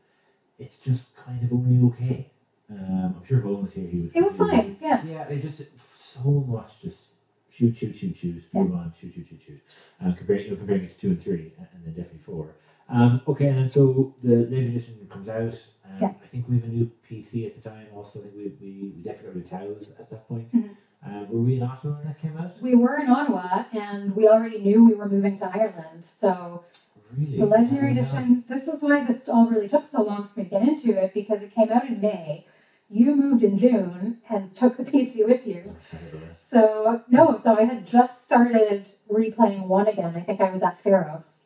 it's just kind of only okay. Um, I'm sure if Owen was here, he would. It was fine. Yeah. Yeah, it just so much just shoot, shoot, shoot, shoot, move on, shoot, shoot, shoot, shoot. Um, comparing, you know, comparing it to two and three, and and then definitely four. Um, okay, and then so the later edition comes out. Um, Yeah. I think we have a new PC at the time. Also, I think we we, we definitely got Towers at that point. Mhm. Um, were we in Ottawa when that came out? We were in Ottawa, and we already knew we were moving to Ireland. So Really? the Legendary. Edition. This is why this all really took so long for me to get into it because it came out in May. You moved in June and took the PC with you. Sorry about that. So no, so I had just started replaying one again. I think I was at Feros.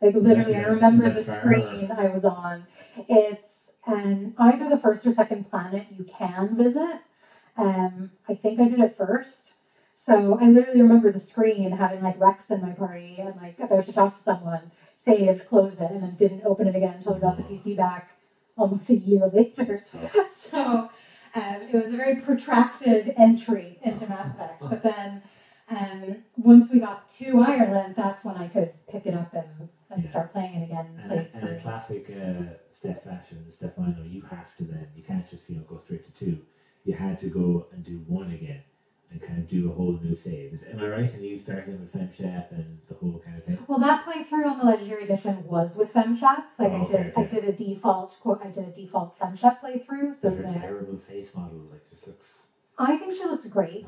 Like literally, I remember the screen I was on. It's um, either the first or second planet you can visit. Um, I think I did it first. So I literally remember the screen having like Wrex in my party and like about to talk to someone, saved, closed it, and then didn't open it again until I got the PC back almost a year later. so um, it was a very protracted entry into Mass Effect. But then um, once we got to Ireland, that's when I could pick it up and, and Yeah. start playing it again. And And, play it and in classic uh, Steph fashion, Stefano, you have to then, you can't just, you know, go straight to two. You had to go and do one again and kind of do a whole new save. Is, am I right? And you started with FemShep and the whole kind of thing? Well, that playthrough on the Legendary Edition was with FemShep. Like Oh, I okay, did, I did a default quote. I did a default FemShep playthrough. So Her terrible face model, like, just looks. I think she looks great.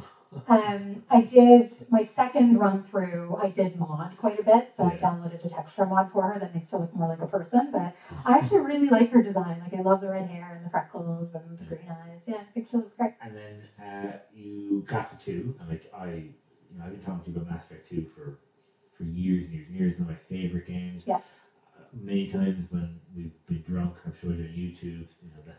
Um, I did my second run through. I did mod quite a bit, so I downloaded a texture mod for her that makes her look more like a person. But I actually really like her design. Like I love the red hair and the freckles and the green eyes. Yeah, I think she looks great. And then uh, you got to two, and like I, you know, I've been talking to you about Mass Effect two for for years and years and years. One of my favorite games. Yeah. Uh, many times when we've been drunk, I've showed you on YouTube, you know, the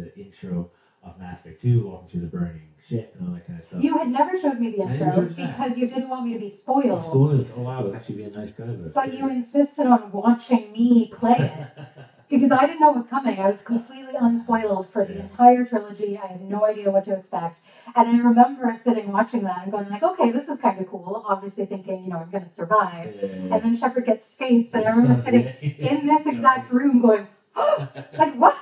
the intro of Mass Effect two, walking through the burning ship and all that kind of stuff. You had never showed me the intro showed you that. because you didn't want me to be spoiled. spoiled. Oh wow, I was actually being a nice guy about. But you insisted on watching me play it. because I didn't know what was coming. I was completely unspoiled for the Yeah. entire trilogy. I had no idea what to expect. And I remember sitting watching that and going like, okay, this is kind of cool. Obviously thinking, you know, I'm going to survive. Yeah. And then Shepard gets spaced, and I remember sitting in this exact room going, oh, like, what?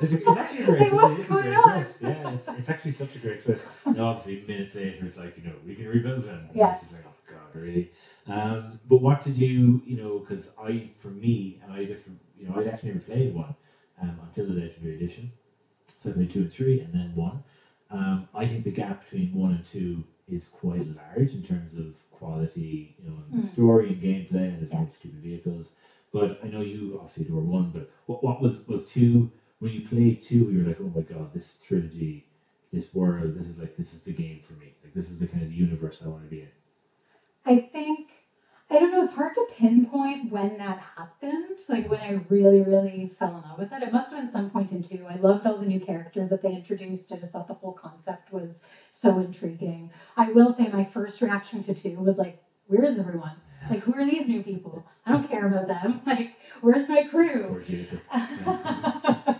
It's, a, it's actually a great Like, it is a great twist. Yeah, it's, it's actually such a great twist. And obviously, minutes later, it's like, you know, we can rebuild them. Yeah. It's like, oh, God, really? Um, but what did you, you know, because I, for me, and I just, you know, I'd actually never played one um, until the Legendary Edition. So I played two and three, and then one. Um, I think the gap between one and two is quite large in terms of quality, you know, and Mm. story and gameplay, and there's Yeah. stupid vehicles. But I know you obviously adore one, but what, what was was two? When you played two, you were like, oh my god, this trilogy, this world, this is like this is the game for me. Like this is the kind of universe I want to be in. I think, I don't know, it's hard to pinpoint when that happened. Like when I really, really fell in love with it. It must have been some point in two. I loved all the new characters that they introduced. I just thought the whole concept was so intriguing. I will say my first reaction to two was like, where is everyone? Like, who are these new people? I don't care about them. Like, where's my crew?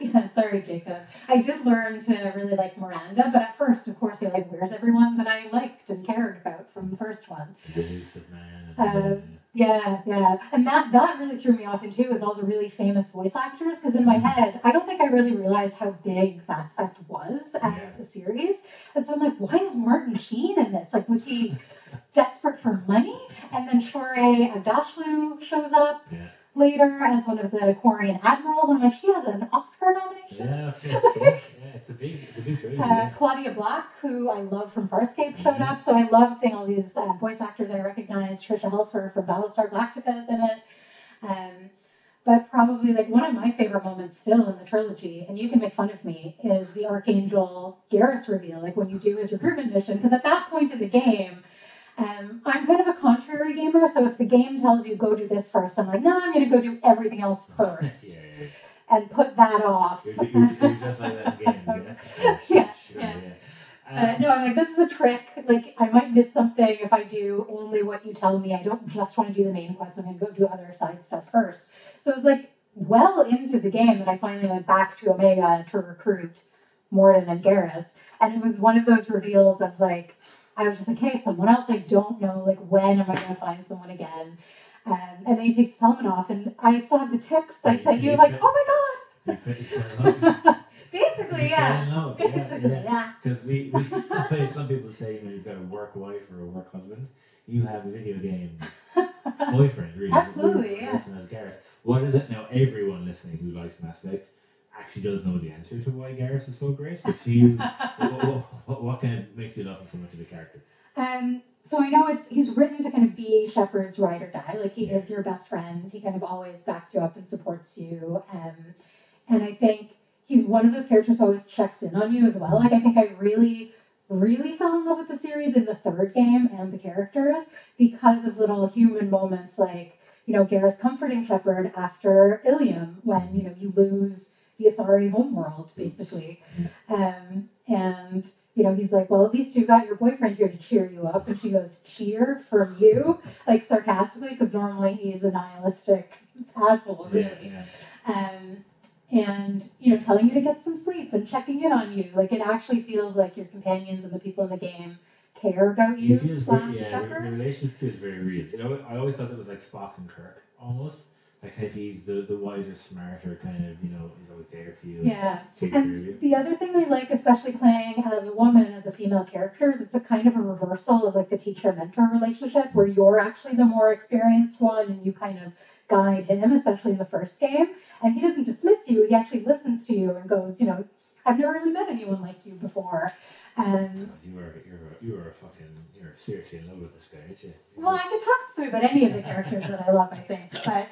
Yeah, sorry, Jacob. I did learn to really like Miranda, but at first, of course, you're like, where's everyone that I liked and cared about from the first one? Illusive man. Uh, Yeah, yeah. And that that really threw me off in too, is all the really famous voice actors. Because in my head, I don't think I really realized how big Mass Effect was as Yeah. a series. And so I'm like, why is Martin Sheen in this? Like, was he desperate for money? And then Shohreh Aghdashloo shows up. yeah. Later as one of the Quarian admirals. And I'm like, she has an Oscar nomination. Yeah, it's, yeah, it's a big, it's a big trilogy. Uh, yeah. Claudia Black, who I love from Farscape, showed up. So I love seeing all these uh, voice actors I recognize. Tricia Helfer from Battlestar Galactica is in it. Um, but probably like one of my favorite moments still in the trilogy, and you can make fun of me, is the Archangel Garrus reveal, like when you do his recruitment mission. Because at that point in the game, um, I'm kind of a contrary gamer, so if the game tells you go do this first, I'm like, no, I'm going to go do everything else first yeah, yeah, yeah. and put that off. You're, you're, you're just like that yeah? Yeah, Sure, yeah. yeah. Uh, no, I'm like, this is a trick. Like, I might miss something if I do only what you tell me. I don't just want to do the main quest. I'm going to go do other side stuff first. So it was like well into the game that I finally went back to Omega to recruit Mordin and Garrus. And it was one of those reveals of like, I was just like, hey, someone else I don't know. Like, when am I going to find someone again? Um, and then he takes his helmet off, and I still have the text I sent you, like, oh You fit- you fell my god! Basically, yeah. fell in yeah, Basically, yeah. Because we, we some people say you know you've got a work wife or a work husband. You have a video game boyfriend, really. Absolutely, yeah. Working as Garrus. What is it now? Everyone listening who likes Mass Effect actually does know the answer to why Garrus is so great. But do you, what, what, what, what kind of makes you love him so much as a character? Um, so I know it's he's written to kind of be Shepard's ride or die. Like he Yeah. is your best friend. He kind of always backs you up and supports you. Um, and I think he's one of those characters who always checks in on you as well. Like I think I really, really fell in love with the series in the third game and the characters because of little human moments like you know Garrus comforting Shepard after Ilium when you know you lose the Asari homeworld basically. Um, and you know, he's like, well, at least you've got your boyfriend here to cheer you up. And she goes, cheer from you? Like sarcastically, because normally he's a nihilistic asshole, really. Yeah, Um, and, you know, telling you to get some sleep and checking in on you. Like, it actually feels like your companions and the people in the game care about you, slash very, yeah, the, Shepard. the relationship feels very real. I always thought it was like Spock and Kirk almost. Like kind of he's the, the wiser, smarter kind of, you know, he's always there for you. Yeah. Takes care of And you. the other thing I like, especially playing as a woman as a female character, is it's a kind of a reversal of like the teacher mentor relationship where you're actually the more experienced one and you kind of guide him, especially in the first game. And he doesn't dismiss you, he actually listens to you and goes, you know, I've never really met anyone like you before. And you are you're a, you are a fucking you're seriously in love with this guy, aren't you? well, I could talk to you about any of the characters that I love, I think. But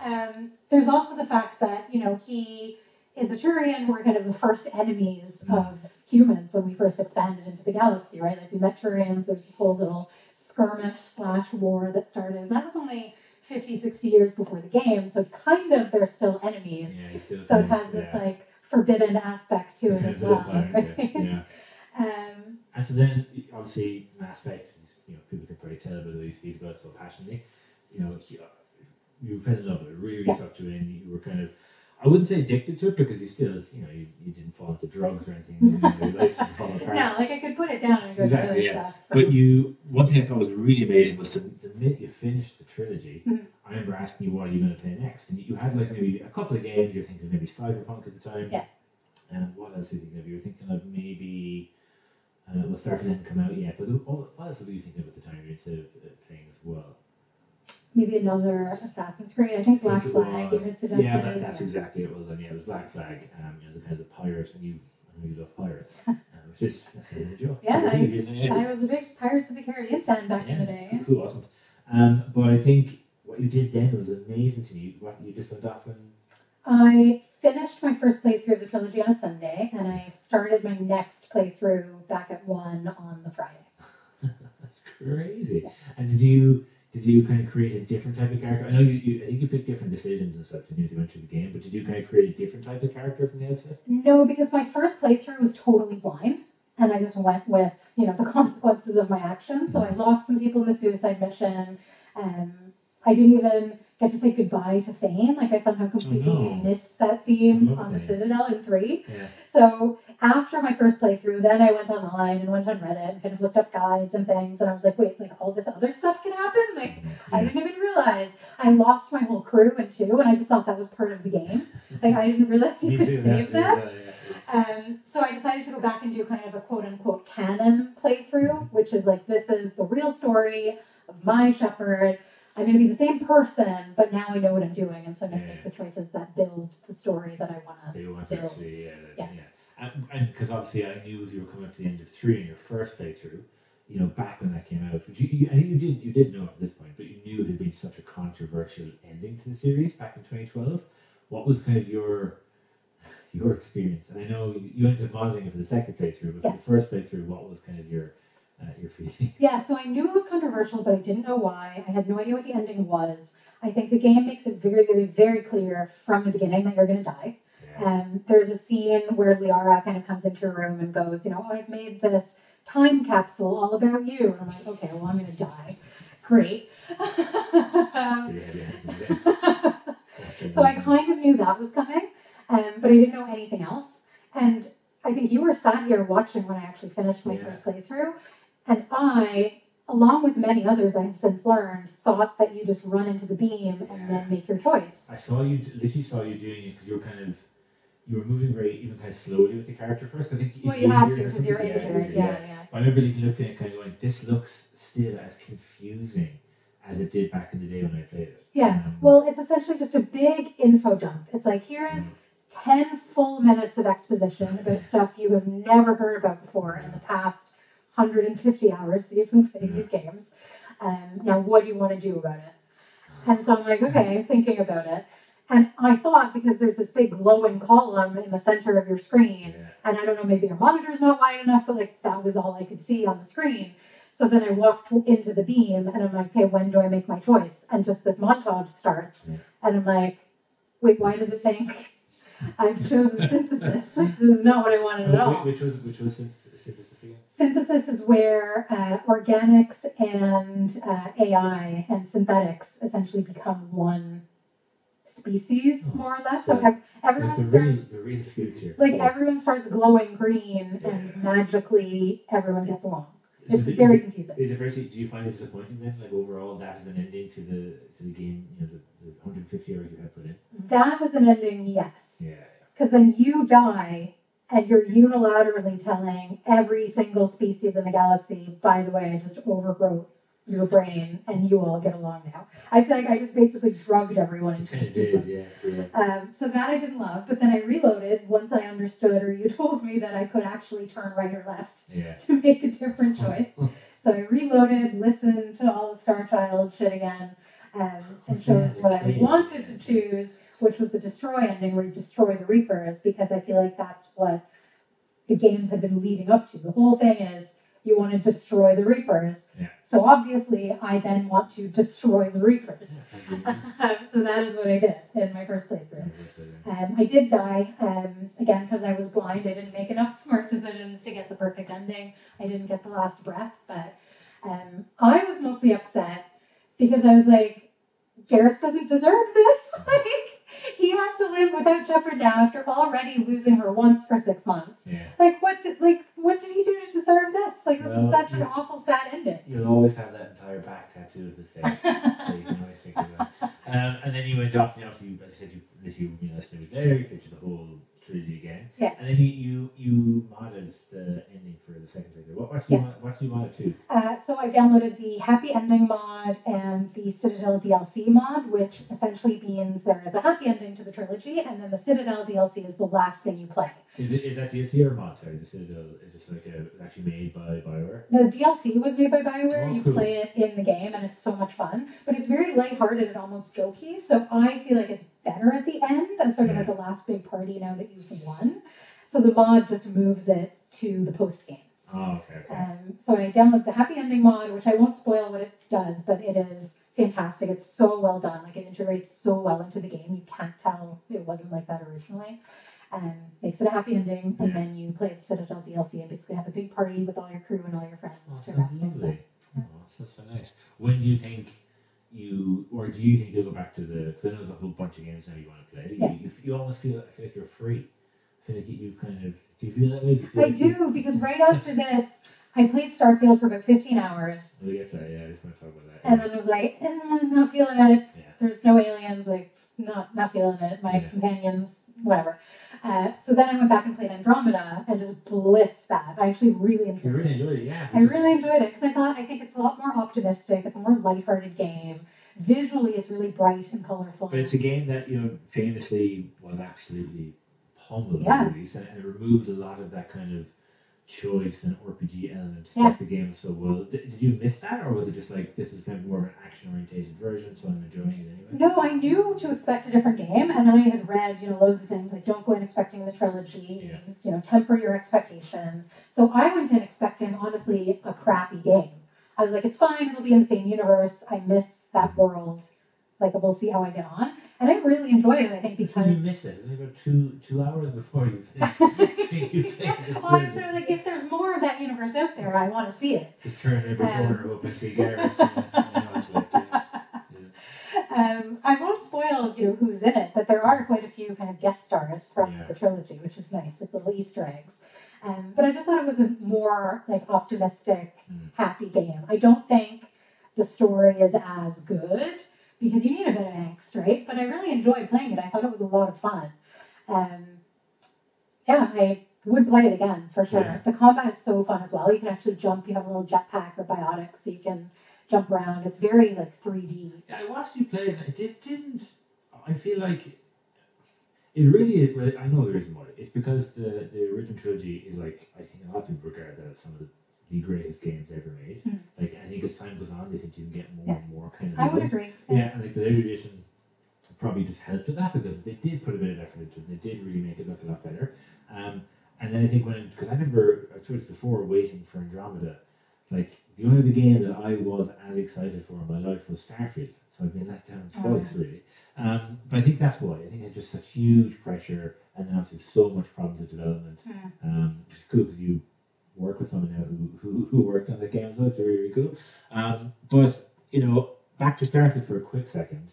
um, there's also the fact that, you know, he is a Turian who are kind of the first enemies of humans when we first expanded into the galaxy, right? Like we met Turians, there's this whole little skirmish slash war that started. And that was only 50, 60 years before the game, so kind of they're still enemies. yeah, still So it has this yeah, like forbidden aspect to it kind as well. vilifier, Right? yeah, yeah. Um, And so then, obviously, Mass Effect, you know, people can probably tell by the way you speak about so passionately. You know, you, fell in love with it, really, really Yeah. sucked you in. You were kind of, I wouldn't say addicted to it because you still, you know, you, you didn't fall into drugs or anything. You know, your life didn't fall apart. no, like I could put it down and go Exactly, do other yeah. stuff. But you, one thing I thought was really amazing was the, the minute you finished the trilogy, Mhm. I remember asking you what are you going to play next, and you had like maybe a couple of games. You're thinking maybe Cyberpunk at the time. Yeah. And what else were you thinking of? You were thinking of maybe. Uh, well, Starfield hadn't come out yet, but what else were you thinking of at the time you were into uh, playing as well? Maybe another Assassin's Creed. I think Black Flag was- had suggested. Yeah, that, that's exactly it. Was yeah, it was Black Flag. Um, you know, the kind of the pirate, and you, you love pirates, which is that's a. Yeah, I- yeah. I was a big Pirates of the Caribbean fan back in the day. Cool, awesome. Um, but I think what you did then was amazing to me. What you just went off and I finished my first playthrough of the trilogy on a Sunday, and I started my next playthrough back at one on the Friday. that's crazy. And did you did you kind of create a different type of character? I know you, you I think you picked different decisions and stuff to as you went through the game, but did you kind of create a different type of character from the outset? No, because my first playthrough was totally blind, and I just went with you know the consequences of my actions. So I lost some people in the suicide mission. Um, I didn't even get to say goodbye to Thane. Like I somehow completely no. missed that scene on the Thane. Citadel in three. Yeah. So after my first playthrough, then I went online and went on Reddit and kind of looked up guides and things, and I was like, wait, like all this other stuff can happen? Like I didn't even realize I lost my whole crew in two, and I just thought that was part of the game. Like I didn't realize you Me could save them. yeah, yeah. Um, so I decided to go back and do kind of a quote unquote canon playthrough, which is like this is the real story of my Shepard. I'm going to be the same person, but now I know what I'm doing, and so I'm going to Yeah. make the choices that build the story that I want to. Build. yeah, Yes. And because obviously I knew as you were coming up to the end of three in your first playthrough, you know, back when that came out, which you, you, you did, you did know at this point, but you knew it had been such a controversial ending to the series back in 2012. What was kind of your your experience? And I know you, you ended up modeling it for the second playthrough, but Yes. for the first playthrough, what was kind of your uh, your feeling? Yeah, so I knew it was controversial, but I didn't know why. I had no idea what the ending was. I think the game makes it very, very, very clear from the beginning that you're going to die. Yeah. Um, there's a scene where Liara kind of comes into a room and goes, you know, oh, I've made this time capsule all about you. And I'm like, okay, well, I'm going to die. Great. Um, yeah. so I kind of knew that was coming, um, but I didn't know anything else. And I think you were sat here watching when I actually finished my Yeah. first playthrough. And I, along with many others I have since learned, thought that you just run into the beam and then make your choice. I saw you, literally saw you doing it because you were kind of, you were moving very, even kind of slowly with the character first. I think Well, you have to because you're injured. Yeah, yeah. But I remember looking at it kind of going, this looks still as confusing as it did back in the day when I played it. Yeah. Um, Well, it's essentially just a big info dump. It's like, here's 10 full minutes of exposition about stuff you have never heard about before in the past 150 hours that you've been playing these games. Um, now, what do you want to do about it? And so I'm like, okay, I'm thinking about it. And I thought because there's this big glowing column in the center of your screen, yeah. and I don't know, maybe your monitor's not wide enough, but like that was all I could see on the screen. So then I walked into the beam and I'm like, okay, when do I make my choice? And just this montage starts. Yeah. And I'm like, wait, why does it think I've chosen synthesis? this is not what I wanted at all. Which was which was synthesis again? Synthesis is where uh, organics and uh, AI and synthetics essentially become one species, more or less. so ev- everyone Like the real, starts the real like Yeah. everyone starts glowing green, and magically everyone gets along. So It's did- very Is confusing. it very? Do you find it disappointing then? Like overall, that is an ending to the to the game. You know, the, the 150 hours you have put in. That is an ending, yes, Yeah. because then you die. And you're unilaterally telling every single species in the galaxy, by the way, I just overwrote your brain and you all get along now. I feel like I just basically drugged everyone into Kind a of did. Yeah. Yeah. Um, so that I didn't love, but then I reloaded once I understood, or you told me that I could actually turn right or left Yeah. to make a different choice. So I reloaded, listened to all the Star Child shit again, um, and chose what I wanted to choose, which was the destroy ending, where you destroy the Reapers, because I feel like that's what the games had been leading up to. The whole thing is you want to destroy the Reapers. Yeah. So obviously, I then want to destroy the Reapers. So that is what I did in my first playthrough. Um, I did die um, again because I was blind. I didn't make enough smart decisions to get the perfect ending. I didn't get the last breath, but um, I was mostly upset because I was like, Garrus doesn't deserve this. like, he has to live without Shepard now after already losing her once for six months. Yeah. Like, what did like what did he do to deserve this? Like, this Well, is such an awful, sad ending. You'll always have that entire back tattoo of his face. that you can always think about. Um, and then you went off, and obviously, you, as said, you, this you, know, there, you through the whole trilogy again. Yeah. And then you, you, you modded the ending for the second season. What, you, Yes. mod- what's you modded to? Uh, so I downloaded the Happy Ending mod and the Citadel DLC mod, which essentially means there is a happy ending to the trilogy, and then the Citadel DLC is the last thing you play. Is it is that DLC or mod? Sorry, the Citadel is just like a, actually made by Bioware. The DLC was made by BioWare. Oh, you cool. play it in the game, and it's so much fun. But it's very lighthearted and almost jokey. So I feel like it's better at the end as sort of Yeah. like a last big party now that you've won. So the mod just moves it to the post game. Oh, okay, okay. Um, so I downloaded the Happy Ending mod, which I won't spoil what it does, but it is fantastic. It's so well done. Like it integrates so well into the game. You can't tell it wasn't like that originally. Um, makes it a happy ending, and Yeah. then you play the Citadel DLC and basically have a big party with all your crew and all your friends Oh, to sounds wrap things up. Oh, that's so nice. When do you think you, or do you think you'll go back to the? Because I know there's a whole bunch of games now you want to play. Yeah. You, you, you almost feel, I feel like you're free. I like you- kind of. Do you feel that way? I do because right after this, I played Starfield for about 15 hours, We'll get to. Yeah, I just want to talk about that. and then was like, eh, not feeling it. yeah. There's no aliens, like not not feeling it. My Yeah. companions, whatever. Uh, so then I went back and played Andromeda and just blitzed that. I actually really enjoyed really it. enjoyed it, yeah. I really enjoyed it because I thought I think it's a lot more optimistic. It's a more lighthearted game. visually it's really bright and colorful. But it's a game that you know famously was absolutely pummeled Yeah. release, and it removes a lot of that kind of choice and RPG elements Yeah. that the game so well. Did, did you miss that, or was it just like this is kind of more of an action oriented version, so I'm enjoying it anyway? No, I knew to expect a different game, and I had read, you know, loads of things like don't go in expecting the trilogy, Yeah. you know, temper your expectations. So I went in expecting, honestly, a crappy game. I was like, it's fine, it'll be in the same universe. I miss that world. Like, we'll see how I get on. And I really enjoyed it, I think, because. you miss it? Only about two two hours before you finish. you well, I was trilogy. sort of like, if there's more of that universe out there, I want to see it. Just turn every Um, corner and see Garrus. and, you know, it's like, yeah, yeah. Um, I won't spoil, you know, who's in it, but there are quite a few kind of guest stars from Yeah. the trilogy, which is nice, like little Easter eggs. Um, but I just thought it was a more like optimistic, Mm. happy game. I don't think the story is as good because you need a bit of angst, right? But I really enjoyed playing it. I thought it was a lot of fun. Um, yeah, I would play it again for sure. Yeah. The combat is so fun as well. You can actually jump. You have a little jetpack or biotics, so you can jump around. It's very like 3D. Yeah, I watched you play it. and It did, didn't. I feel like it really. is- I know the reason why. It's because the the original trilogy is like I think a lot of people regard that as some of the, the greatest games ever made. Hmm. Like I think as time goes on, they you can get more Yeah. and more kind of. I would agree. Yeah, and like the leisure edition probably just helped with that because they did put a bit of effort into it. They did really make it look a lot better. Um, and then I think when because I remember I've told this before waiting for Andromeda, like the only other game that I was as excited for in my life was Starfield. So I've been let down twice really. Um, but I think that's why I think it's just such huge pressure and then obviously so much problems with development. Mm. Um, which is cool because you work with someone now who, who, who worked on the game, so it's really, really cool. Um, but you know, back to Starfield for a quick second,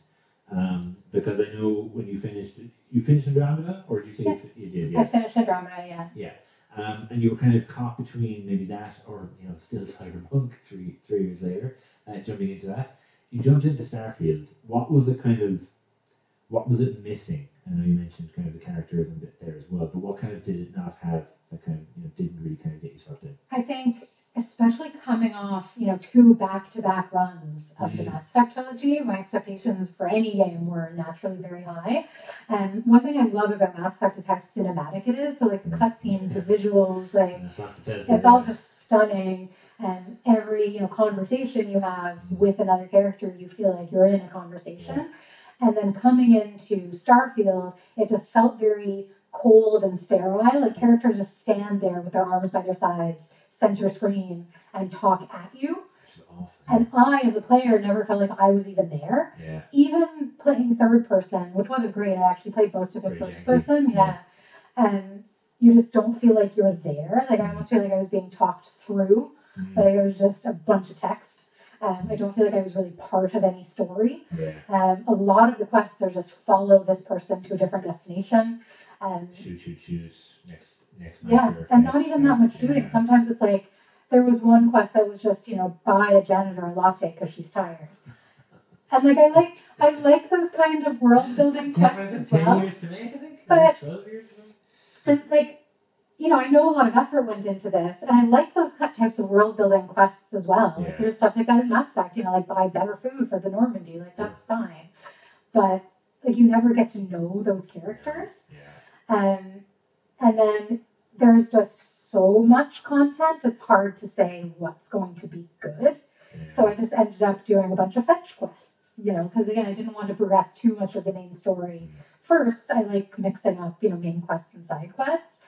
um, because I know when you finished, you finished Andromeda, or did you say you, fi- you did? I Yeah, finished Andromeda, yeah. yeah. Um, and you were kind of caught between maybe that or you know still Cyberpunk three three years later, uh, jumping into that. You jumped into Starfield. What was it kind of? What was it missing? I know you mentioned kind of the characters and bit there as well, but what kind of did it not have that kind of you know didn't really kind of get you sucked in? I think, especially coming off, you know, two back-to-back runs of the Mm. Mass Effect trilogy, my expectations for any game were naturally very high. And one thing I love about Mass Effect is how cinematic it is. So, like the cutscenes, the visuals, like it's it's all just stunning. And every you know conversation you have with another character, you feel like you're in a conversation. And then coming into Starfield, it just felt very cold and sterile. Like characters just stand there with their arms by their sides, center screen, and talk at you. And I, as a player, never felt like I was even there. yeah, Even playing third person, which wasn't great, I actually played most of it first janky. person. Yeah. Yeah. And you just don't feel like you're there. Like I almost feel like I was being talked through. Mm, Like it was just a bunch of text. Um, I don't feel like I was really part of any story. yeah. Um, a lot of the quests are just follow this person to a different destination. Um, Shoot, shoot, shoot. Next, next. yeah, and not even that much shooting. Yeah. Sometimes it's like there was one quest that was just you know buy a janitor a latte because she's tired. And like I like I like those kind of world building quests as ten well. years to make? I think. But- twelve years. And like, you know, I know a lot of effort went into this, and I like those types of world building quests as well. Yeah. Like, there's stuff like that in Mass Effect, you know, like buy better food for the Normandy, like that's fine. But like, you never get to know those characters, Yeah. Um, and then there's just so much content. It's hard to say what's going to be good. So I just ended up doing a bunch of fetch quests, you know, because again, I didn't want to progress too much of the main story first. I like mixing up, you know, main quests and side quests.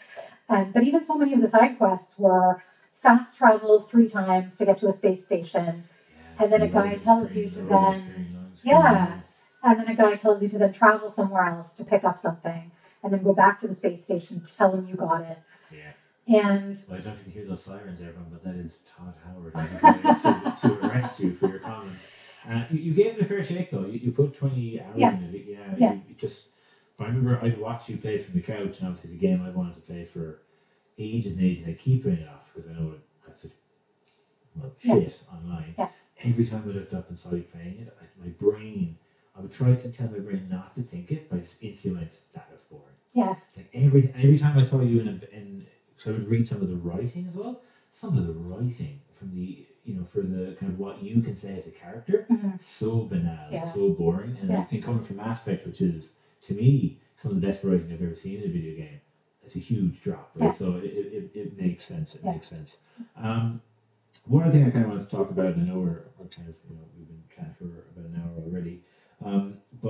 Um, but even so many of the side quests were fast travel three times to get to a space station, Yeah, and then a guy tells you to then- screen, loading screen, Yeah. and then a guy tells you to then travel somewhere else to pick up something, and then go back to the space station tell him you got it. Yeah. And Well, I don't know if you can hear those sirens, everyone, but that is Todd Howard to, to arrest you for your comments. Uh, you, you gave it a fair shake, though. You, you put 20 hours Yeah. in it. Yeah. Yeah. You, you just. I remember I'd watch you play from the couch, and obviously a game I've wanted to play for ages and ages, and I keep putting it off because I know it got such well, Yeah. shit online. Yeah. Every time I looked up and saw you playing it, I, my brain, I would try to tell my brain not to think it, but I just instantly went, that looks boring. yeah, Like every every time I saw you in a in so I would read some of the writing as well. Some of the writing from the you know, for the kind of what you can say as a character, Mhm. so banal, Yeah. so boring. And I think coming from Mass Effect, which is to me some of the best writing I've ever seen in a video game, it's a huge drop, right? Yeah. So it, it, it, makes sense. It Yeah. makes sense. Um, one other thing I kind of wanted to talk about, and I know we're, we're kind of, you know, we've been chatting for about an hour already,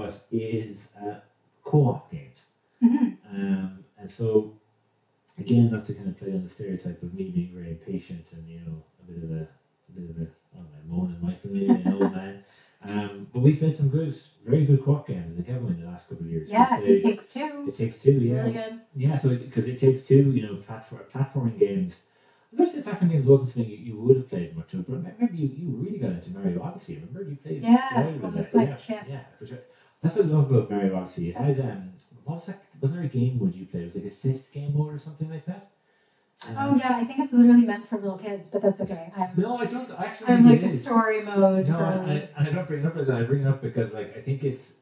but is uh, co-op games. Mhm. Um, and so, again, not to kind of play on the stereotype of me being very impatient and you know a bit of a, a bit of a don't know, moaning maybe an old man. Um, but we've played some good, very good co-op games in the Kevin in the last couple of years. Yeah, played- it takes two. it takes two, yeah, Really good. yeah. So because it, takes two, you know, platform platforming games. I was say platforming games wasn't something you, you would have played much of, but I remember you, you really got into Mario Odyssey. Remember you played Yeah, a while with on the that. Switch, yeah, yeah. I- that's what I love about Mario Odyssey. It had um, what was that? Was there a game mode you played? It was like assist game mode or something like that. Oh Um, yeah, I think it's literally meant for little kids, but that's okay. I'm, No, I don't. I actually I'm like a story mode. No. I, and I don't bring it up that. I bring it up because like I think it's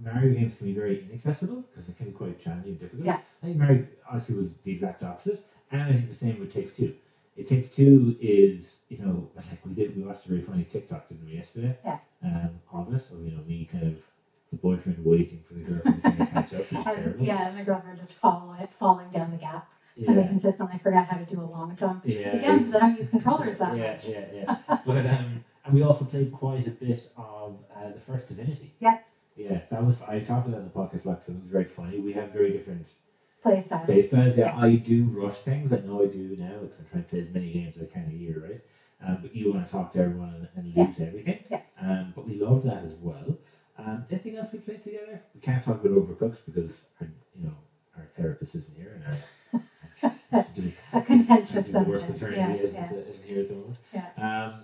Mario games can be very inaccessible because they can be quite challenging and difficult. Yeah. I think Mario Odyssey was the exact opposite, and I think the same with Takes Two. It Takes Two is you know like we did we watched a very funny TikTok didn't we yesterday? Yeah. Um, of it of you know me kind of the boyfriend waiting for the girlfriend to catch up, terrible. yeah, and my girlfriend just follow it, falling down the gap because I consistently forget how to do a long jump. Yeah. Again, because I don't use controllers that yeah, much. yeah, yeah. yeah. But um, and we also played quite a bit of uh, the first Divinity. Yeah. Yeah, that was I talked about in the podcast like so it was very funny. We have very different Play styles. play styles. Yeah, I do rush things. I know I do now because I'm trying to play as many games as I can a year, right? Um, but you want to talk to everyone and, and lose everything. Yes. Um, but we love that as well. Um, anything else we played together? We can't talk about Overcooked because our, you know our therapist isn't here and our That's the- a contentious the worst subject. Yeah, isn't, yeah. isn't here at the moment. Yeah. Um,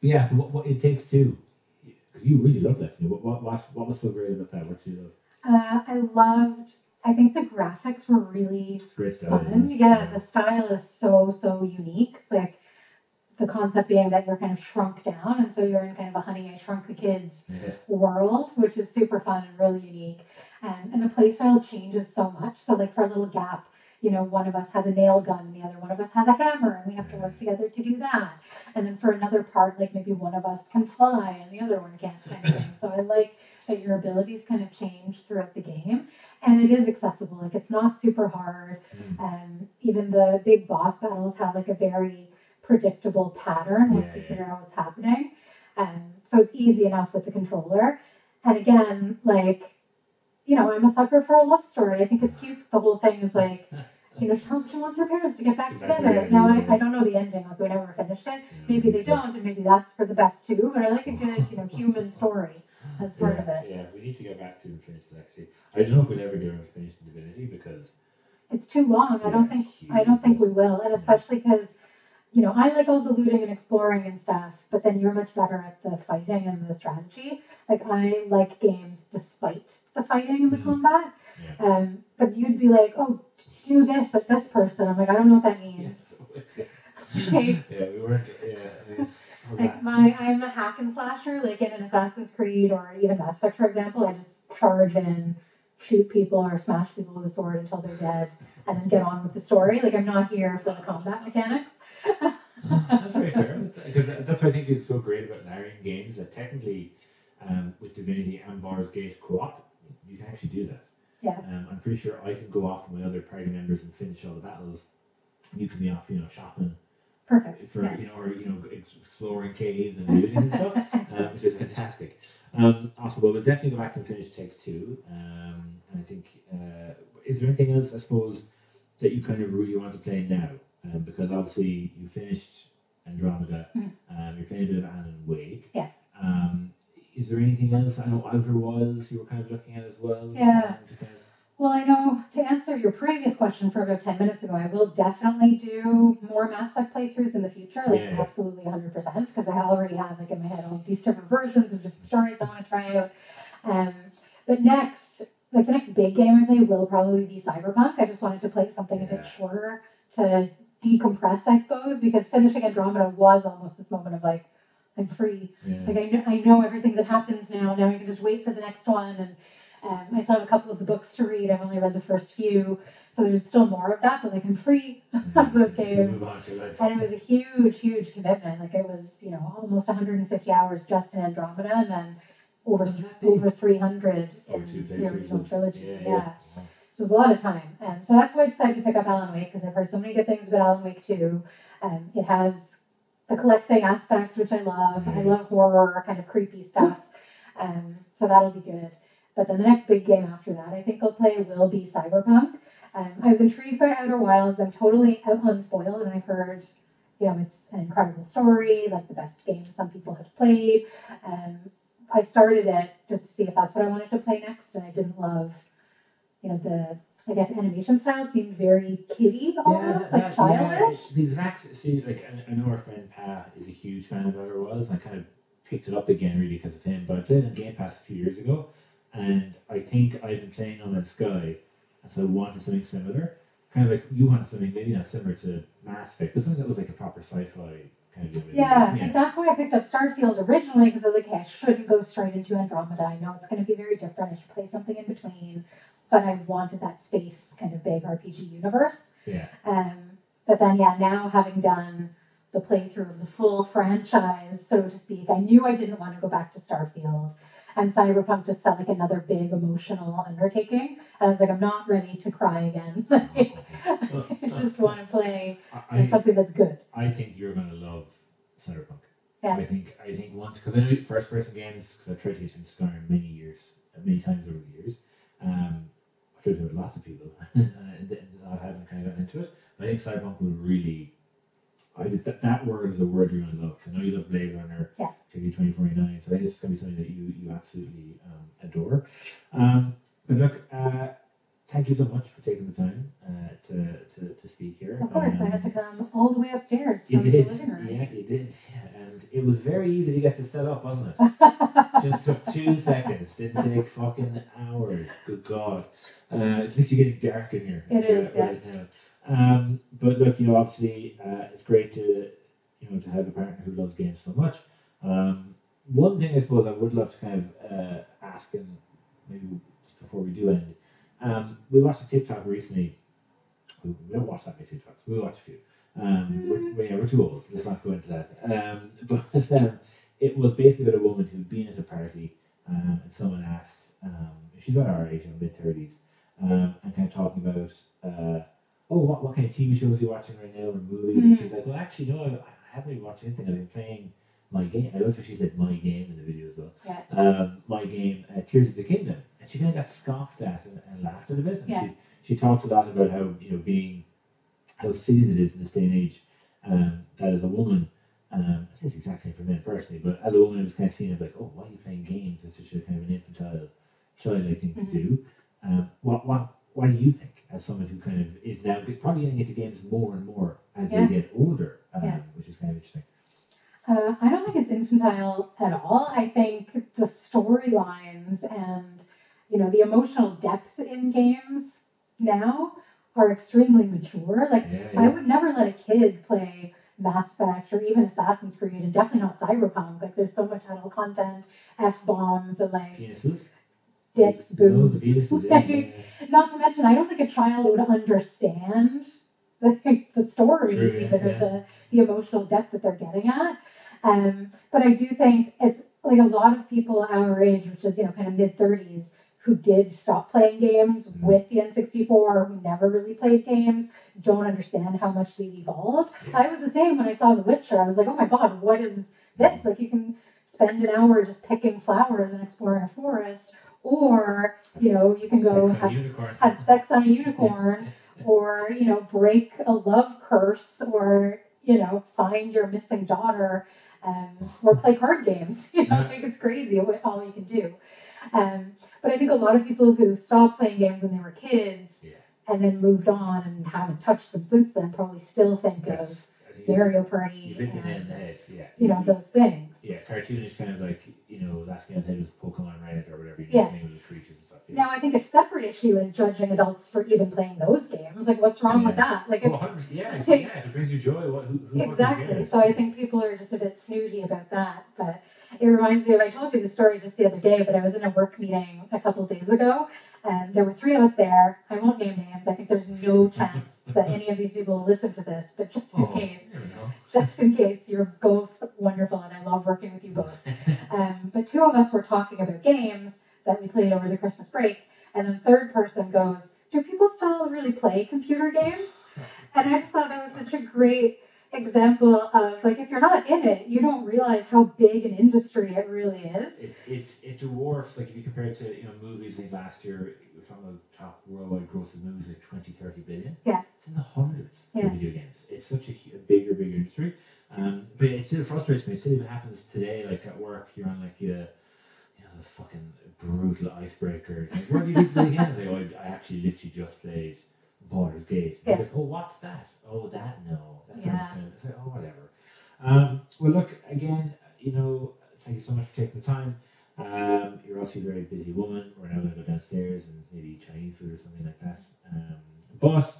but yeah, so what, what it takes two, because you really love that. What, what, what, what was so great about that? What did you love? Uh, I loved. I think the graphics were really It's great stuff. Yeah, the style is so so unique. Like the concept being that you're kind of shrunk down, and so you're in kind of a Honey I Shrunk the Kids Yeah. world, which is super fun and really unique. Um, and the playstyle changes so much. So like for a little gap, you know, one of us has a nail gun and the other one of us has a hammer, and we have to work together to do that. And then for another part, like maybe one of us can fly and the other one can't, kind of thing. So I like that your abilities kind of change throughout the game, and it is accessible. Like it's not super hard. Mm. Um, even the big boss battles have like a very predictable pattern once Yeah, you yeah. figure out what's happening. Um, so it's easy enough with the controller. And again, like, you know, I'm a sucker for a love story. I think it's cute. The whole thing is like, you know, she, wants her parents to get back Exactly, together. yeah, now, yeah, I. I don't know the ending. Like, we never finished it. Yeah, Maybe they don't, and maybe that's for the best too. But I like a good, you know, human story as part yeah, of it. Yeah, we need to get back to finish that actually. I don't know if we'll ever get to finishing Divinity because It's too long. I don't Yeah, think I don't think we will, and especially because, you know, I like all the looting and exploring and stuff, but then you're much better at the fighting and the strategy. Like I like games despite the fighting and the Mhm. combat. Yeah. Um, but you'd be like, oh, do this at this person. I'm like, I don't know what that means. Yes. Okay. yeah, we weren't. Yeah, I mean, Like my, I'm a hack and slasher. Like in an Assassin's Creed or even Mass Effect, for example, I just charge in, shoot people or smash people with a sword until they're dead, and then get on with the story. Like I'm not here for the combat mechanics. That's very fair because that's what I think is so great about narrating games that technically, um, with Divinity and Baldur's Gate co-op, you can actually do that. Yeah. Um, I'm pretty sure I can go off with my other party members and finish all the battles. You can be off, you know, shopping Perfect. for yeah. you know, or you know, exploring caves and looting and stuff, um, which is fantastic. Um, awesome. Well, we'll definitely go back and finish Takes Two. Um, and I think, uh, is there anything else, I suppose, that you kind of really want to play now? Um, because obviously you finished Andromeda, Mhm. um, you're playing a bit of Alan Wake. Yeah. Um, is there anything else? I know Outer Wilds you were kind of looking at as well. Yeah. to kind of- Well, I know to answer your previous question from about 10 minutes ago, I will definitely do more Mass Effect playthroughs in the future, like Yeah. absolutely 100%, because I already have like in my head all these different versions of different stories I want to try out. Um, but next, like the next big game I play will probably be Cyberpunk. I just wanted to play something a bit shorter to decompress, I suppose, because finishing Andromeda was almost this moment of like, I'm free. yeah. Like I know, I know everything that happens now. Now I can just wait for the next one, and Um, I still have a couple of the books to read. I've only read the first few, so there's still more of that. But like I'm free of those games. Move on to life. And it was a huge, huge commitment. Like it was, you know, almost 150 hours just in Andromeda, and then over Was that big? over 300 Or in the original trilogy. Yeah, Yeah, yeah. So it was a lot of time, and so that's why I decided to pick up Alan Wake because I've heard so many good things about Alan Wake too. Um, it has the collecting aspect, which I love. I Mhm. love horror, kind of creepy stuff. Um, so that'll be good. But then the next big game after that, I think I'll play will be Cyberpunk. Um, I was intrigued by Outer Wilds. I'm totally out unspoiled, and I've heard, you know, it's an incredible story, like the best game some people have played. Um, I started it just to see if that's what I wanted to play next, and I didn't love, you know, the I guess animation style seemed very kiddie almost, like childish. yeah, the exact see, like I, I know our friend Pat is a huge fan of Outer Wilds. And I kind of picked it up again really because of him. But I played it on Game Pass a few years ago, and I think I've been playing No Man's Sky, and so I wanted something similar. Kind of like you wanted something maybe not similar to Mass Effect, but something that was like a proper sci-fi kind of game. Yeah, yeah. and that's why I picked up Starfield originally because I was like, okay, I shouldn't go straight into Andromeda. I know it's going to be very different. I should play something in between, but I wanted that space kind of big RPG universe. yeah. Um, but then, yeah, now having done the playthrough of the full franchise, so to speak, I knew I didn't want to go back to Starfield. And Cyberpunk just felt like another big emotional undertaking. And I was like, I'm not ready to cry again. like, I just want to play I, something that's good. I think you're gonna love Cyberpunk. Yeah. I think I think once because I know first person games because I've tried to get into Skyrim many years, many times over the years. Um, I've tried to do with lots of people, and I haven't kind of gotten into it. But I think Cyberpunk will really. I did that, that word is a word you're gonna love. 'cause I know you love Blade Runner, Yeah. particularly twenty forty nine. So I think it's gonna be something that you you absolutely um, adore. Um, but look, uh, thank you so much for taking the time uh, to, to to speak here. Of course, I Um, had to come all the way upstairs from the did, living room. yeah, you did, yeah. and it was very easy to get this set up, wasn't it? Just took two seconds. Didn't take fucking hours. Good God, uh, it's literally getting dark in here. It is, yeah. right now. Um, but look, you know, obviously, uh, it's great to you know to have a partner who loves games so much. Um, one thing I suppose I would love to kind of uh, ask, and maybe just before we do end, um, we watched a TikTok recently. We don't watch that many TikToks. We watch a few. Um, we're, we're, yeah, we're too old. Let's not go into that. Um, but um, it was basically about a woman who'd been at a party, um, and someone asked, um, she's about our age, in mid thirties, um, and kind of talking about, uh, oh, what, what kind of TV shows are you watching right now, or movies? And Mhm. she's like, well, actually, no, I, I haven't been watching anything. I've been playing my game. I love how she said my game in the video as well. Yeah. Um, my game, uh, Tears of the Kingdom, and she kind of got scoffed at and, and laughed at a bit. And Yeah. she she talked a lot about how you know being how silly it is in this day and age um, that as a woman, um, I think it's the exact same for men personally, but as a woman, it was kind of seen as like, oh, why are you playing games? It's such a kind of an infantile, childlike thing Mhm. to do. Um, what, what, what do you think, as someone who kind of is now probably getting into games more and more as Yeah. they get older, um, Yeah. which is kind of interesting. Uh, I don't think it's infantile at all. I think the storylines and you know the emotional depth in games now are extremely mature. Like Yeah, I would never let a kid play Mass Effect or even Assassin's Creed, and definitely not Cyberpunk. Like there's so much adult content, f bombs, and like Penises. Dicks, boobs. like, yeah. Not to mention, I don't think a child would understand the, the story, True, yeah, even yeah. the, the emotional depth that they're getting at. Um, but I do think it's like a lot of people our age, which is, you know, kind of mid 30s, who did stop playing games Mhm. with the N64 who never really played games, don't understand how much they've evolved. I was the same when I saw The Witcher. I was like, oh my god, what is this? Like, you can spend an hour just picking flowers and exploring a forest, or, you know, you can go Sex have have sex on a unicorn or you know break a love curse or you know find your missing daughter um, or play card games you know i think it's crazy what all you can do um, but i think a lot of people who stopped playing games when they were kids Yeah. and then moved on and haven't touched them since then probably still think Yes. of I think you- mario You party hit the nail the head, yeah. you know those things Yeah, cartoonish kind of like, you know, last game I played was Pokemon Red or whatever, you Yeah. know, name of the creatures and stuff. Yeah. now i think a separate issue is judging adults for even playing those games like what's wrong with that like if 100 yeah, yeah, if it brings you joy, what, who, who Exactly. So I think people are just a bit snooty about that. But it reminds me of, I told you the story just the other day, but I was in a work meeting a couple days ago. And there were three of us there. I won't name names. I think there's no chance that any of these people will listen to this, but just in Oh, case, just in case, you're both wonderful and I love working with you both. Um, but two of us were talking about games that we played over the Christmas break, and then third person goes, "Do people still really play computer games?" And I just thought that was such a great example of like if you're not in it, you don't realize how big an industry it really is. It, it, it dwarfs, like if you compare it to you know movies like last year, we were talking about top worldwide gross of movies like 20, 30 billion. Yeah. It's in the hundreds Yeah. for video games. It's such a, a bigger, bigger industry. Um, but it still frustrates me. It still even happens today, like at work, you're on like, uh, you know, the fucking brutal icebreakers. Like, what do you do for the games? Like, oh, I, I actually literally just played Baldur's Gate. Yeah. like, oh, what's that? Oh, that? No. That sounds Yeah. kind of, like, oh, whatever. Um, well, look, again, you know, thank you so much for taking the time. Um, you're obviously a very busy woman. We're now going to go downstairs and maybe eat Chinese food or something like that. Um, but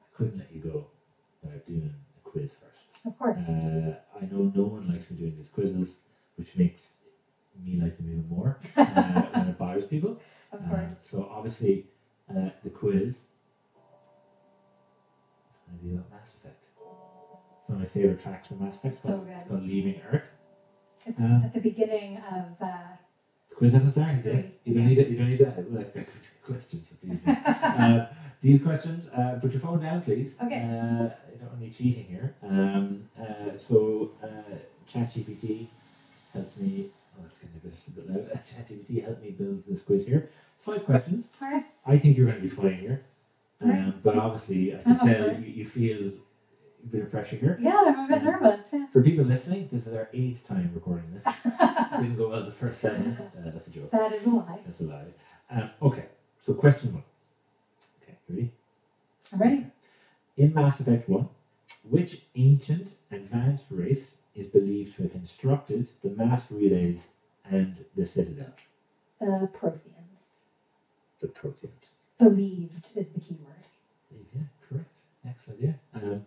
I couldn't let you go without doing a quiz first. Of course. Uh, I know no one likes me doing these quizzes, which makes me like them even more uh, when it bothers people. of Uh, course. so obviously, uh, the quiz going to be about Mass Effect. It's one of my favorite tracks from Mass Effect. It's So called, good. It's called Leaving Earth. It's um, at the beginning of uh, The quiz hasn't started yet. You don't need to. You don't need to like questions. Please. uh, these questions. Uh, put your phone down, please. Okay. Uh, I don't want any cheating here. Um, uh, so uh, ChatGPT helped me. Oh, it's getting a bit, a bit loud. ChatGPT helped me build this quiz here. It's five questions. all right. I think you're going to be fine here. Um, but obviously, I can I'm tell you, you feel a bit of pressure here. Yeah, I'm a bit nervous. Yeah. For people listening, this is our eighth time recording this. Didn't go well the first seven. Uh, that's a joke. that is a lie. That's a lie. Um, okay, so question one. Okay, ready? I'm ready. In Mass Effect 1, which ancient advanced race is believed to have constructed the mass relays and the Citadel? The Protheans. The Protheans. Believed is the key word. Yeah, correct. Excellent, yeah. Um,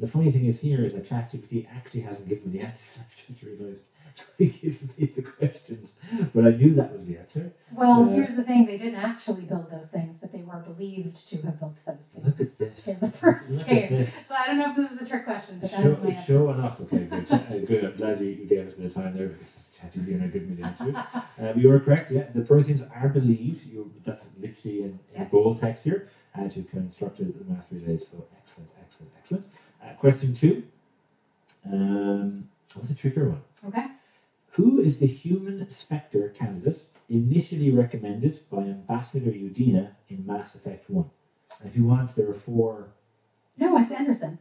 the funny thing is here is that ChatGPT actually hasn't given me the answers. I've just realised. He gives me the questions, but I knew that was the answer. Well, Yeah. here's the thing: they didn't actually build those things, but they were believed to have built those Look at things this. in the first Look game. So I don't know if this is a trick question, but that Show, is my answer. off. Okay, good. Uh, good. I'm glad you, gave us the time there because ChatGPT and I giving me the answers. Uh, you were correct. Yeah, the Protheans are believed. You that's literally in, in Yeah. bold text here. Uh, to construct the mass relays. So excellent, excellent, excellent. Uh, question two. Um, what's a trickier one? Okay. Who is the human Spectre candidate initially recommended by Ambassador Udina in Mass Effect One? And if you want, there are four. No, it's Anderson.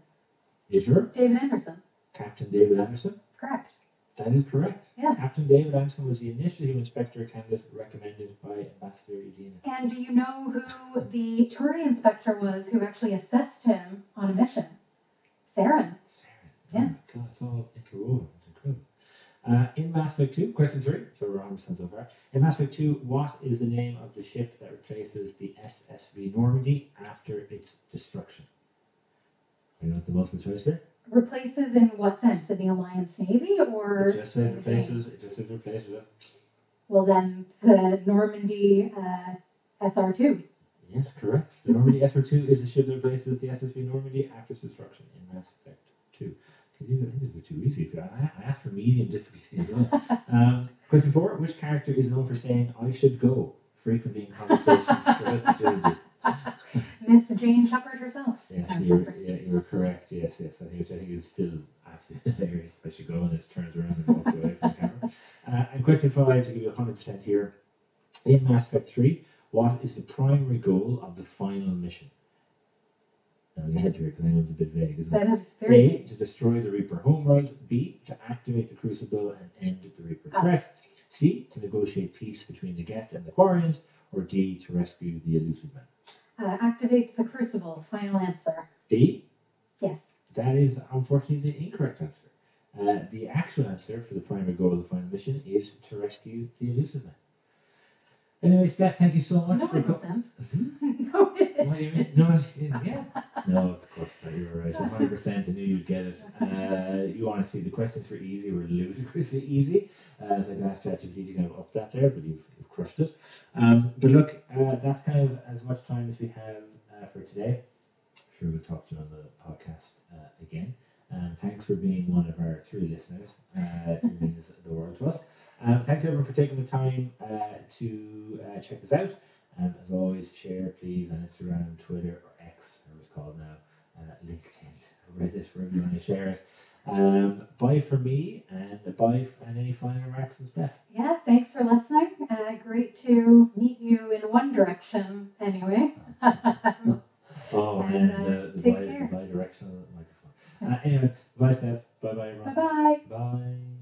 Is your David Anderson. Captain David Anderson? Correct. That is correct. Yes. Captain David Anderson was the initial Spectre candidate recommended by Ambassador Udina. And do you know who the Turian Spectre was who actually assessed him on a mission? Saren. Saren. Yeah. Oh god, it's all interwoven. It's incredible. Uh, in Mass Effect 2, question three, so we're 100% so far. In Mass Effect 2, what is the name of the ship that replaces the SSV Normandy after its destruction? You know what the multiple choice here? Replaces in what sense? In the Alliance Navy or? It or? just says replaces, it just says replaces it. Well, then the Normandy uh, SR2. Yes, correct. The Normandy SR 2 is the ship that replaces the SSV Normandy after its destruction in Mass Effect 2. Okay, these are, I think these are too easy for you. I, I asked for medium difficulty as well. um, question four Which character is known for saying, I should go, frequently in conversations throughout the trilogy? Miss Jane Shepard herself. Yes, you're, yeah, you're correct. Yes, yes. I think, which I think is still absolutely hilarious. I should go and it turns around and walks away from the camera. Uh, and question five, to give you 100% here. In Mass Effect 3, what is the primary goal of the final mission? Now, to head because I know it's a bit vague, isn't it? That is very A, big. to destroy the Reaper homeworld. B, to activate the Crucible and end the Reaper Ah. threat. C, to negotiate peace between the Geth and the Quarians. Or D, to rescue the Illusive Man. Uh, activate the Crucible. Final answer. D, Yes. that is unfortunately the incorrect answer. Uh, the actual answer for the primary goal of the final mission is to rescue the Illusive Man. Anyway, Steph, thank you so much No, for coming. isn't. No, it What do you mean? isn't. No, it's, yeah. No, of course, that you were right. 100% I knew you'd get it. Uh, you want to see the questions were easy, were ludicrously easy. Uh, so I'd ask ChatGPT to kind of up that there, but you've, you've crushed it. Um, but look, uh, that's kind of as much time as we have uh, for today. I'm Sure, we'll talk to you on the podcast uh, again. Um, thanks for being one of our three listeners. Uh, it means the world to us. Um, thanks everyone for taking the time uh, to uh, check this out. Um, as always, share please on Instagram, Twitter, or X, or it's called now, uh, LinkedIn, Reddit, wherever you want to share it. Um, bye for me, and bye, f- and any final remarks from Steph. Yeah, thanks for listening. Uh, great to meet you in one direction, anyway. Oh, And, and, uh, the, the, take bi- the bi-directional microphone. Uh, anyway, bye Steph. Bye bye everyone. bye bye. Bye.